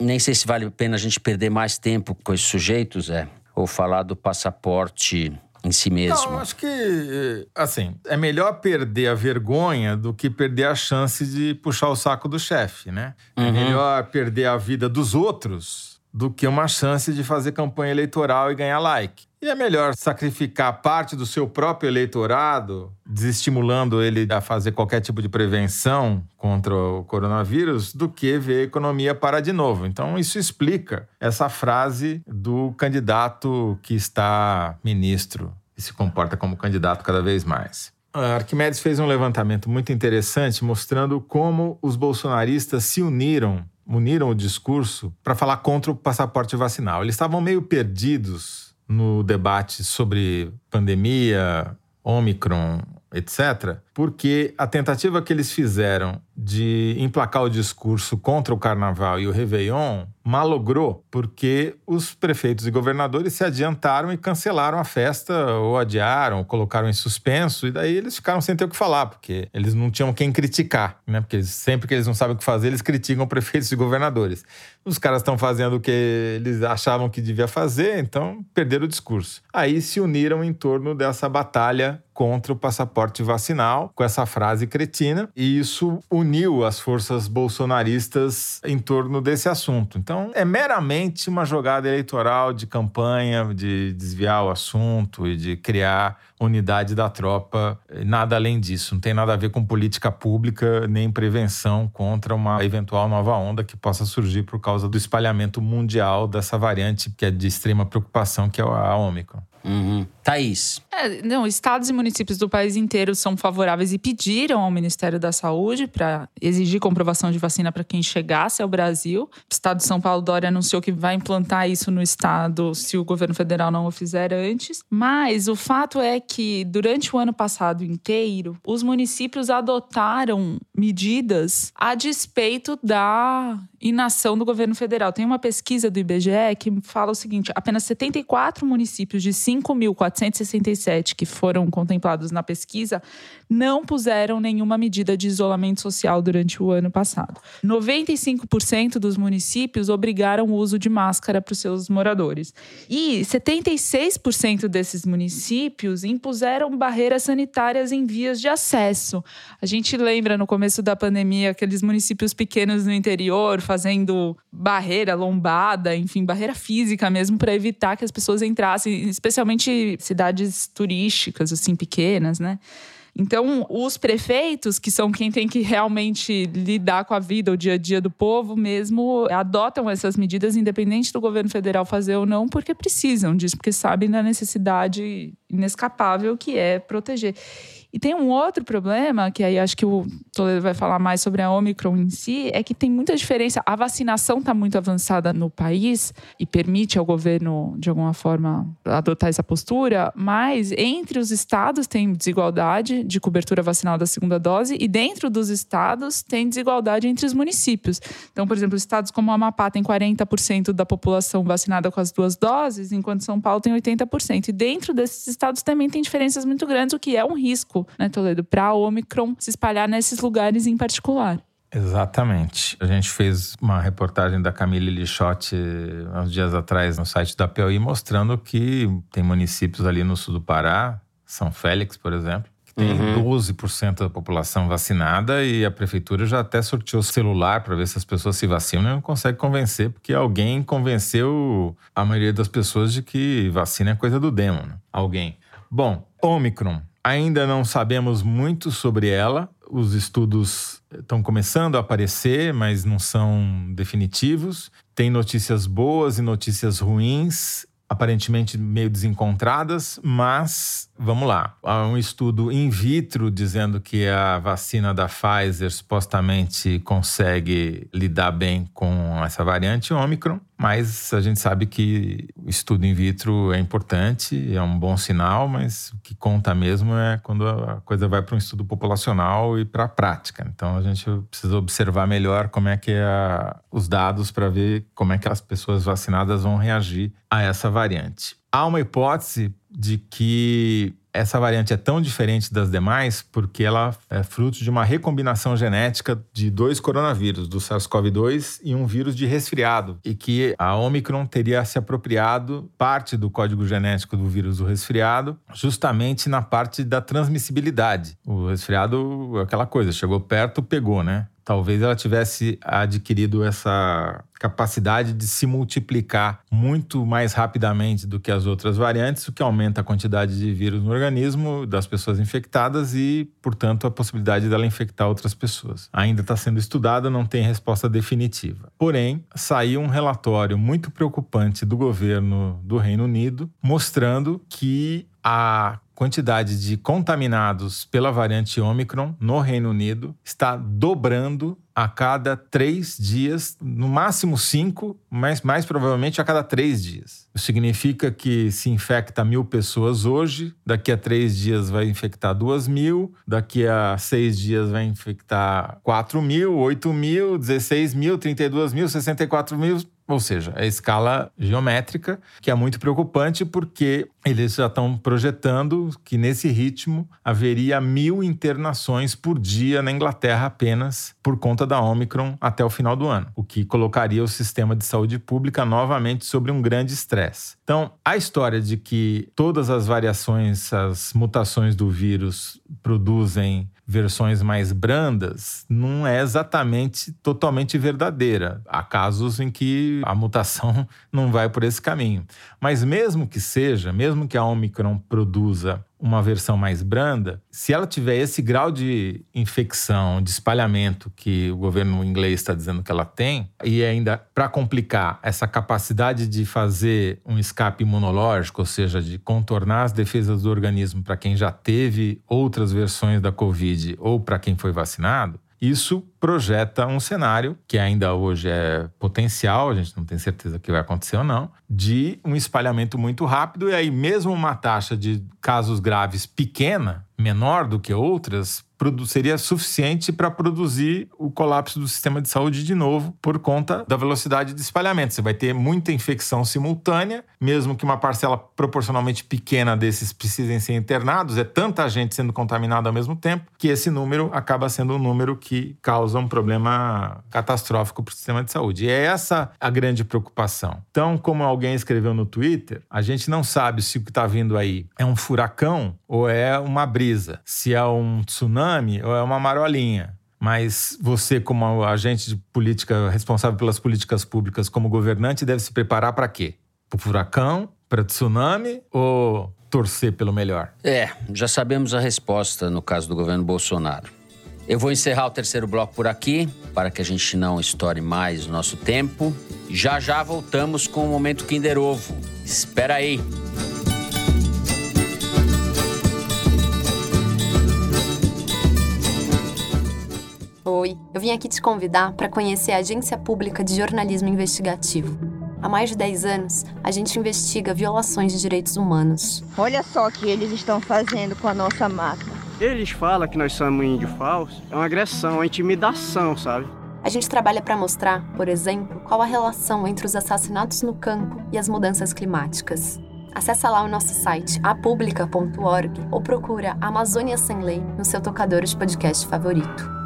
Nem sei se vale a pena a gente perder mais tempo com esses sujeitos, é, ou falar do passaporte em si mesmo. Não, acho que, assim, é melhor perder a vergonha do que perder a chance de puxar o saco do chefe, né? É uhum. É melhor perder a vida dos outros do que uma chance de fazer campanha eleitoral e ganhar like. E é melhor sacrificar parte do seu próprio eleitorado, desestimulando ele a fazer qualquer tipo de prevenção contra o coronavírus, do que ver a economia parar de novo. Então, isso explica essa frase do candidato que está ministro e se comporta como candidato cada vez mais. Arquimedes fez um levantamento muito interessante mostrando como os bolsonaristas se uniram, uniram o discurso para falar contra o passaporte vacinal. Eles estavam meio perdidos no debate sobre pandemia, Omicron, etc., porque a tentativa que eles fizeram de emplacar o discurso contra o carnaval e o Réveillon malogrou, porque os prefeitos e governadores se adiantaram e cancelaram a festa, ou adiaram, ou colocaram em suspenso, e daí eles ficaram sem ter o que falar, porque eles não tinham quem criticar, né? Porque eles, sempre que eles não sabem o que fazer, eles criticam prefeitos e governadores. Os caras estão fazendo o que eles achavam que devia fazer, então perderam o discurso. Aí se uniram em torno dessa batalha contra o passaporte vacinal, com essa frase cretina, e isso uniu as forças bolsonaristas em torno desse assunto. Então, é meramente uma jogada eleitoral de campanha, de desviar o assunto e de criar unidade da tropa, nada além disso. Não tem nada a ver com política pública nem prevenção contra uma eventual nova onda que possa surgir por causa do espalhamento mundial dessa variante que é de extrema preocupação, que é a Ômicron. Uhum. Thaís. É, não, estados e municípios do país inteiro são favoráveis e pediram ao Ministério da Saúde para exigir comprovação de vacina para quem chegasse ao Brasil. O estado de São Paulo, Dória anunciou que vai implantar isso no estado se o governo federal não o fizer antes. Mas o fato é que durante o ano passado inteiro, os municípios adotaram medidas a despeito da inação do governo federal. Tem uma pesquisa do IBGE que fala o seguinte: apenas 74 municípios de 5.467 que foram contemplados na pesquisa não puseram nenhuma medida de isolamento social durante o ano passado. 95% dos municípios obrigaram o uso de máscara para os seus moradores. E 76% desses municípios impuseram barreiras sanitárias em vias de acesso. A gente lembra no começo da pandemia aqueles municípios pequenos no interior fazendo barreira, lombada, enfim, barreira física mesmo para evitar que as pessoas entrassem, especialmente cidades turísticas assim pequenas, né? Então, os prefeitos, que são quem tem que realmente lidar com a vida, o dia a dia do povo mesmo, adotam essas medidas, independente do governo federal fazer ou não, porque precisam disso, porque sabem da necessidade inescapável que é proteger. E tem um outro problema, que aí acho que o Toledo vai falar mais sobre a Omicron em si, é que tem muita diferença. A vacinação está muito avançada no país e permite ao governo, de alguma forma, adotar essa postura, mas entre os estados tem desigualdade de cobertura vacinal da segunda dose e dentro dos estados tem desigualdade entre os municípios. Então, por exemplo, estados como o Amapá tem 40% da população vacinada com as duas doses, enquanto São Paulo tem 80%. E dentro desses estados também tem diferenças muito grandes, o que é um risco né, Toledo, para a Omicron se espalhar nesses lugares em particular. Exatamente. A gente fez uma reportagem da Camille Lixotti uns dias atrás no site da POI mostrando que tem municípios ali no sul do Pará, São Félix, por exemplo, tem uhum. 12% da população vacinada e a prefeitura já até sorteou celular para ver se as pessoas se vacinam e não consegue convencer, porque alguém convenceu a maioria das pessoas de que vacina é coisa do demo. Né? Alguém. Bom, Omicron. Ainda não sabemos muito sobre ela. Os estudos estão começando a aparecer, mas não são definitivos. Tem notícias boas e notícias ruins, aparentemente meio desencontradas, mas Vamos lá. Há um estudo in vitro dizendo que a vacina da Pfizer supostamente consegue lidar bem com essa variante Omicron, mas a gente sabe que o estudo in vitro é importante, é um bom sinal, mas o que conta mesmo é quando a coisa vai para um estudo populacional e para a prática. Então a gente precisa observar melhor como é que é os dados para ver como é que as pessoas vacinadas vão reagir a essa variante. Há uma hipótese de que essa variante é tão diferente das demais porque ela é fruto de uma recombinação genética de dois coronavírus, do SARS-CoV-2 e um vírus de resfriado, e que a Omicron teria se apropriado parte do código genético do vírus do resfriado, justamente na parte da transmissibilidade. O resfriado, aquela coisa, chegou perto, pegou, né? Talvez ela tivesse adquirido essa capacidade de se multiplicar muito mais rapidamente do que as outras variantes, o que aumenta a quantidade de vírus no organismo das pessoas infectadas e, portanto, a possibilidade dela infectar outras pessoas. Ainda está sendo estudada, não tem resposta definitiva. Porém, saiu um relatório muito preocupante do governo do Reino Unido mostrando que a quantidade de contaminados pela variante Omicron no Reino Unido está dobrando a cada três dias, no máximo cinco, mas mais provavelmente a cada três dias. Isso significa que se infecta mil pessoas hoje, daqui a três dias vai infectar duas mil, daqui a seis dias vai infectar quatro mil, oito mil, dezesseis mil, trinta e duas mil, sessenta e quatro mil, ou seja, é escala geométrica, que é muito preocupante porque eles já estão projetando que nesse ritmo haveria mil internações por dia na Inglaterra apenas por conta da Omicron até o final do ano, o que colocaria o sistema de saúde pública novamente sobre um grande estresse. Então, a história de que todas as variações, as mutações do vírus produzem versões mais brandas não é exatamente totalmente verdadeira. Há casos em que a mutação não vai por esse caminho. Mas mesmo que seja, mesmo que a Omicron produza uma versão mais branda, se ela tiver esse grau de infecção, de espalhamento que o governo inglês está dizendo que ela tem, e ainda para complicar essa capacidade de fazer um escape imunológico, ou seja, de contornar as defesas do organismo para quem já teve outras versões da Covid ou para quem foi vacinado, isso projeta um cenário que ainda hoje é potencial, a gente não tem certeza que vai acontecer ou não, de um espalhamento muito rápido e aí mesmo uma taxa de casos graves pequena, menor do que outras, seria suficiente para produzir o colapso do sistema de saúde de novo por conta da velocidade de espalhamento. Você vai ter muita infecção simultânea, mesmo que uma parcela proporcionalmente pequena desses precisem ser internados, é tanta gente sendo contaminada ao mesmo tempo que esse número acaba sendo um número que causa um problema catastrófico para o sistema de saúde. E é essa a grande preocupação. Então, como alguém escreveu no Twitter, a gente não sabe se o que está vindo aí é um furacão ou é uma brisa, se é um tsunami ou é uma marolinha. Mas você, como agente de política responsável pelas políticas públicas, como governante, deve se preparar para quê? Para furacão, para tsunami ou torcer pelo melhor? É, já sabemos a resposta no caso do governo Bolsonaro. Eu vou encerrar o terceiro bloco por aqui, para que a gente não estoure mais o nosso tempo. Já já voltamos com o Momento Kinder Ovo. Espera aí! Oi, eu vim aqui te convidar para conhecer a Agência Pública de Jornalismo Investigativo. Há mais de 10 anos, a gente investiga violações de direitos humanos. Olha só o que eles estão fazendo com a nossa mata. Eles falam que nós somos índio falso, é uma agressão, uma intimidação, sabe? A gente trabalha para mostrar, por exemplo, qual a relação entre os assassinatos no campo e as mudanças climáticas. Acesse lá o nosso site apublica.org ou procura Amazônia Sem Lei no seu tocador de podcast favorito.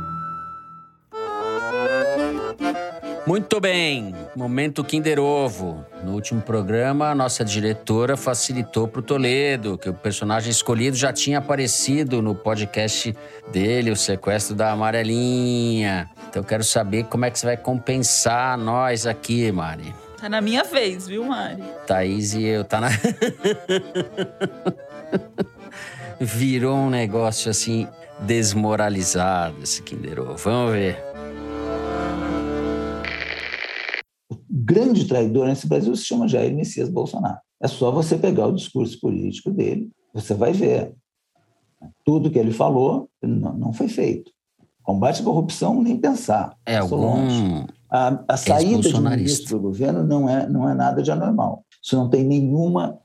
Muito bem, momento Kinder Ovo. No último programa, a nossa diretora facilitou para o Toledo, que o personagem escolhido já tinha aparecido no podcast dele, O Sequestro da Amarelinha. Então eu quero saber como é que você vai compensar nós aqui, Mari. Tá na minha vez, viu, Mari? Thaís e eu, tá na. Virou um negócio assim desmoralizado esse Kinder Ovo. Vamos ver. Grande traidor nesse Brasil se chama Jair Messias Bolsonaro. É só você pegar o discurso político dele, você vai ver. Tudo que ele falou não, foi feito. Combate à corrupção, nem pensar. É algum. A, a saída de um ministro do governo não é, não é nada de anormal. Isso não tem nenhuma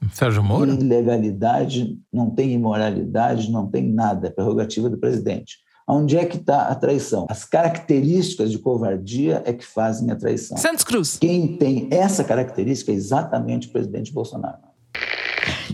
ilegalidade, não tem imoralidade, não tem nada. É prerrogativa do presidente. Onde é que está a traição? As características de covardia é que fazem a traição. Santos Cruz. Quem tem essa característica é exatamente o presidente Bolsonaro.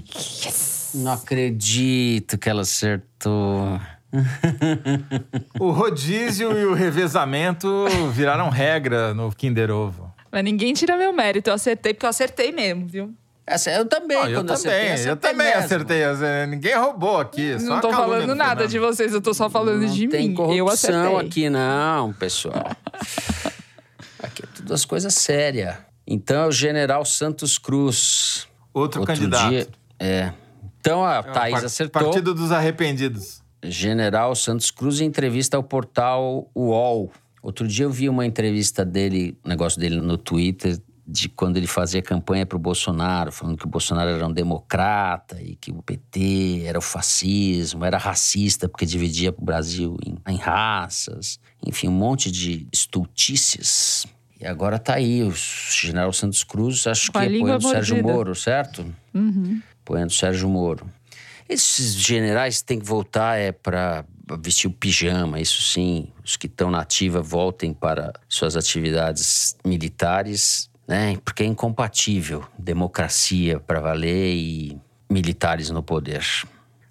Yes. Não acredito que ela acertou. o rodízio e o revezamento viraram regra no Kinder Ovo. Mas ninguém tira meu mérito. Eu acertei porque eu acertei mesmo, viu? Essa, eu também, não, eu também, acertei, eu também mesmo. acertei. Ninguém roubou aqui. Só não tô falando nada de vocês, eu tô só falando não de tem mim. Corrupção eu acertei. aqui não, pessoal. aqui é tudo das coisas sérias. Então, é o general Santos Cruz. Outro, Outro candidato. Dia, é. Então, a é, Thaís acertou. Partido dos Arrependidos. General Santos Cruz em entrevista ao portal UOL. Outro dia eu vi uma entrevista dele, um negócio dele no Twitter, de quando ele fazia campanha para o Bolsonaro, falando que o Bolsonaro era um democrata e que o PT era o fascismo, era racista porque dividia o Brasil em, em raças, enfim, um monte de estultícias. E agora tá aí o general Santos Cruz, acho Com que apoiando o Sérgio Moro, certo? Uhum. Apoiando o Sérgio Moro. Esses generais têm que voltar é para vestir o pijama, isso sim. Os que estão na ativa voltem para suas atividades militares né? Porque é incompatível democracia para valer e militares no poder.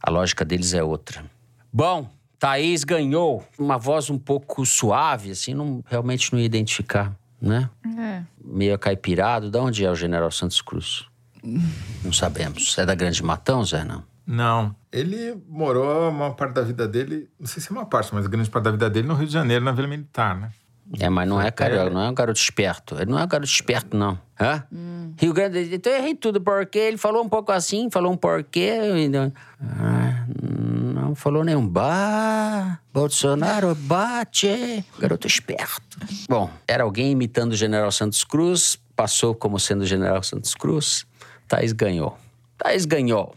A lógica deles é outra. Bom, Thaís ganhou. Uma voz um pouco suave, assim, não, realmente não ia identificar, né? É. Meio caipirado. De onde é o General Santos Cruz? não sabemos. É da Grande Matão, Zé, não? Não. Ele morou uma parte da vida dele, não sei se é uma parte, mas a grande parte da vida dele no Rio de Janeiro, na Vila Militar, né? É, mas não é, cara, não é um garoto esperto. Ele não é um garoto esperto, não. Hã? Hum. Rio Grande, então eu errei tudo, porque ele falou um pouco assim, falou um porquê. Ah, não falou nenhum bah. Bolsonaro bate. Garoto esperto. Bom, era alguém imitando o General Santos Cruz, passou como sendo o General Santos Cruz. Thaís ganhou. Thaís ganhou.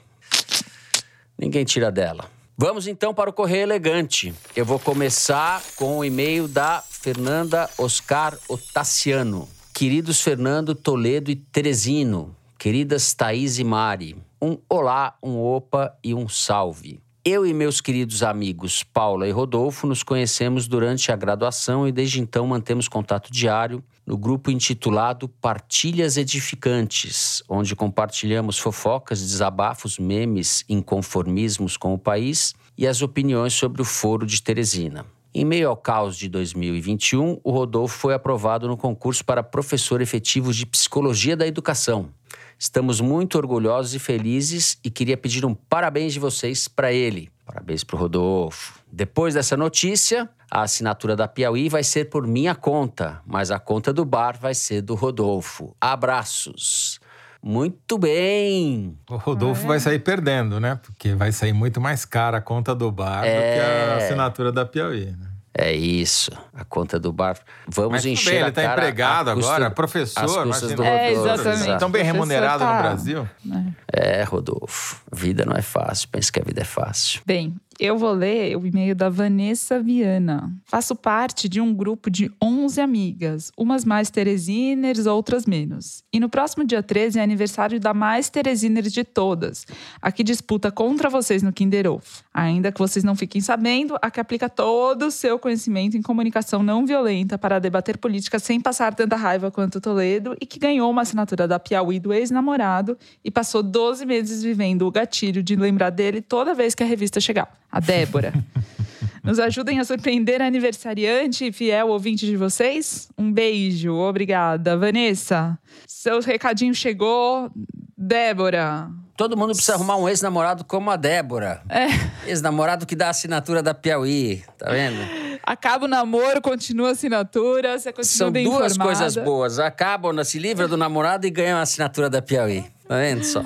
Ninguém tira dela. Vamos então para o Correio Elegante. Eu vou começar com o e-mail da Fernanda Oscar Otaciano. Queridos Fernando, Toledo e Teresino, queridas Thaís e Mari, um olá, um opa e um salve. Eu e meus queridos amigos Paula e Rodolfo nos conhecemos durante a graduação e desde então mantemos contato diário no grupo intitulado Partilhas Edificantes, onde compartilhamos fofocas, desabafos, memes, inconformismos com o país e as opiniões sobre o Foro de Teresina. Em meio ao caos de 2021, o Rodolfo foi aprovado no concurso para professor efetivo de Psicologia da Educação. Estamos muito orgulhosos e felizes e queria pedir um parabéns de vocês para ele. Parabéns para o Rodolfo. Depois dessa notícia, a assinatura da Piauí vai ser por minha conta, mas a conta do bar vai ser do Rodolfo. Abraços. Muito bem. O Rodolfo é. vai sair perdendo, né? Porque vai sair muito mais cara a conta do bar é. do que a é. assinatura da Piauí, né? É isso, a conta do bar. Vamos mas encher bem, ele está empregado custa, agora, professor, mas do é, exatamente. Tão bem remunerado tá... no Brasil. É. é, Rodolfo. Vida não é fácil. Pensa que a vida é fácil. Bem, eu vou ler o e-mail da Vanessa Viana. Faço parte de um grupo de 11 amigas, umas mais teresiners, outras menos. E no próximo dia 13 é aniversário da mais teresiner de todas, a que disputa contra vocês no Kinder. Ainda que vocês não fiquem sabendo, a que aplica todo o seu conhecimento em comunicação não violenta para debater política sem passar tanta raiva quanto Toledo e que ganhou uma assinatura da Piauí do ex-namorado e passou 12 meses vivendo o gatilho de lembrar dele toda vez que a revista chegava a Débora. Nos ajudem a surpreender a aniversariante e fiel ouvinte de vocês? Um beijo, obrigada. Vanessa, seu recadinho chegou. Débora. Todo mundo precisa arrumar um ex-namorado como a Débora. É. Ex-namorado que dá assinatura da Piauí, tá vendo? Acaba o namoro, continua a assinatura, você continua São bem duas informada. coisas boas. Acabam, se livra do namorado e ganha a assinatura da Piauí. Tá vendo só?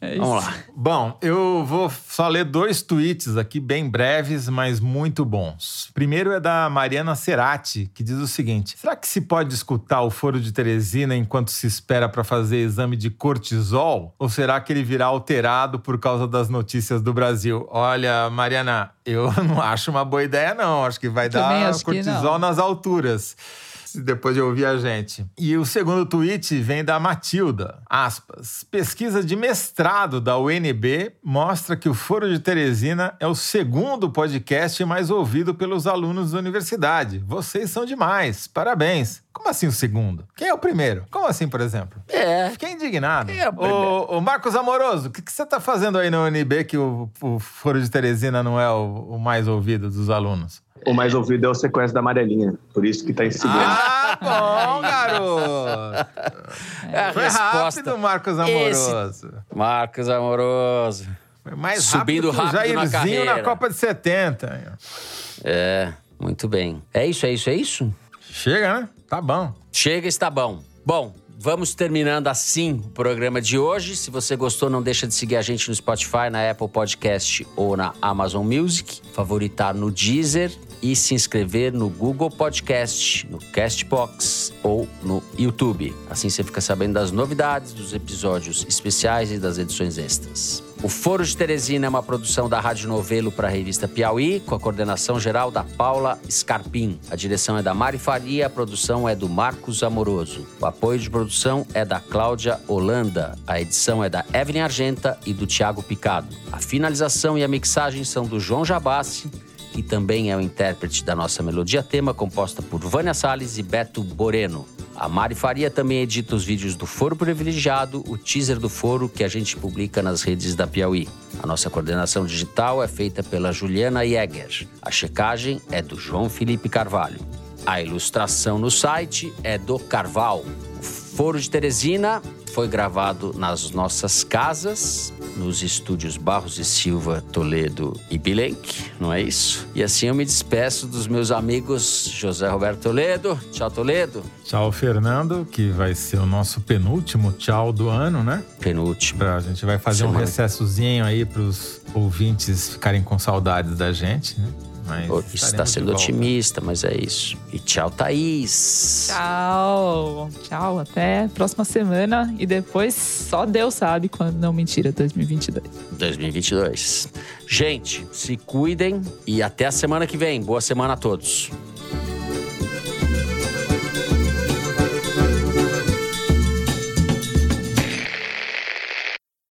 É Vamos lá. Bom, eu vou só ler dois tweets aqui, bem breves, mas muito bons. Primeiro é da Mariana Cerati, que diz o seguinte: Será que se pode escutar o foro de Teresina enquanto se espera para fazer exame de cortisol? Ou será que ele virá alterado por causa das notícias do Brasil? Olha, Mariana, eu não acho uma boa ideia, não. Acho que vai Também dar cortisol nas alturas depois de ouvir a gente. E o segundo tweet vem da Matilda. Aspas. Pesquisa de mestrado da UNB mostra que o Foro de Teresina é o segundo podcast mais ouvido pelos alunos da universidade. Vocês são demais. Parabéns. Como assim o segundo? Quem é o primeiro? Como assim, por exemplo? É. Fiquei indignado. Quem é o primeiro? Ô, Marcos Amoroso, o que, que você está fazendo aí na UNB que o, o Foro de Teresina não é o, o mais ouvido dos alunos? O mais ouvido é o sequência da amarelinha. Por isso que tá em segundo. Ah, bom, garoto! É Foi resposta. rápido, Marcos Amoroso. Esse... Marcos Amoroso. Foi mais Subindo rápido, rápido na carreira. na Copa de 70. É, muito bem. É isso, é isso, é isso? Chega, né? Tá bom. Chega, está bom. Bom, Vamos terminando assim o programa de hoje. Se você gostou, não deixa de seguir a gente no Spotify, na Apple Podcast ou na Amazon Music, favoritar no Deezer e se inscrever no Google Podcast, no Castbox ou no YouTube. Assim você fica sabendo das novidades, dos episódios especiais e das edições extras. O Foro de Teresina é uma produção da Rádio Novelo para a revista Piauí, com a coordenação geral da Paula Scarpim. A direção é da Mari Faria, a produção é do Marcos Amoroso. O apoio de produção é da Cláudia Holanda. A edição é da Evelyn Argenta e do Tiago Picado. A finalização e a mixagem são do João Jabassi que também é o intérprete da nossa melodia tema, composta por Vânia Salles e Beto Boreno. A Mari Faria também edita os vídeos do Foro Privilegiado, o teaser do Foro que a gente publica nas redes da Piauí. A nossa coordenação digital é feita pela Juliana Jäger. A checagem é do João Felipe Carvalho. A ilustração no site é do Carval. O Foro de Teresina foi gravado nas nossas casas, nos estúdios Barros e Silva, Toledo e Bilenque, não é isso? E assim eu me despeço dos meus amigos José Roberto Toledo. Tchau, Toledo. Tchau, Fernando, que vai ser o nosso penúltimo tchau do ano, né? Penúltimo. A gente vai fazer Semana. um recessozinho aí para os ouvintes ficarem com saudades da gente, né? Mas está sendo otimista, mas é isso. E tchau, Thaís. Tchau. Tchau, até próxima semana. E depois só Deus sabe quando. Não, mentira, 2022. 2022. Gente, se cuidem e até a semana que vem. Boa semana a todos.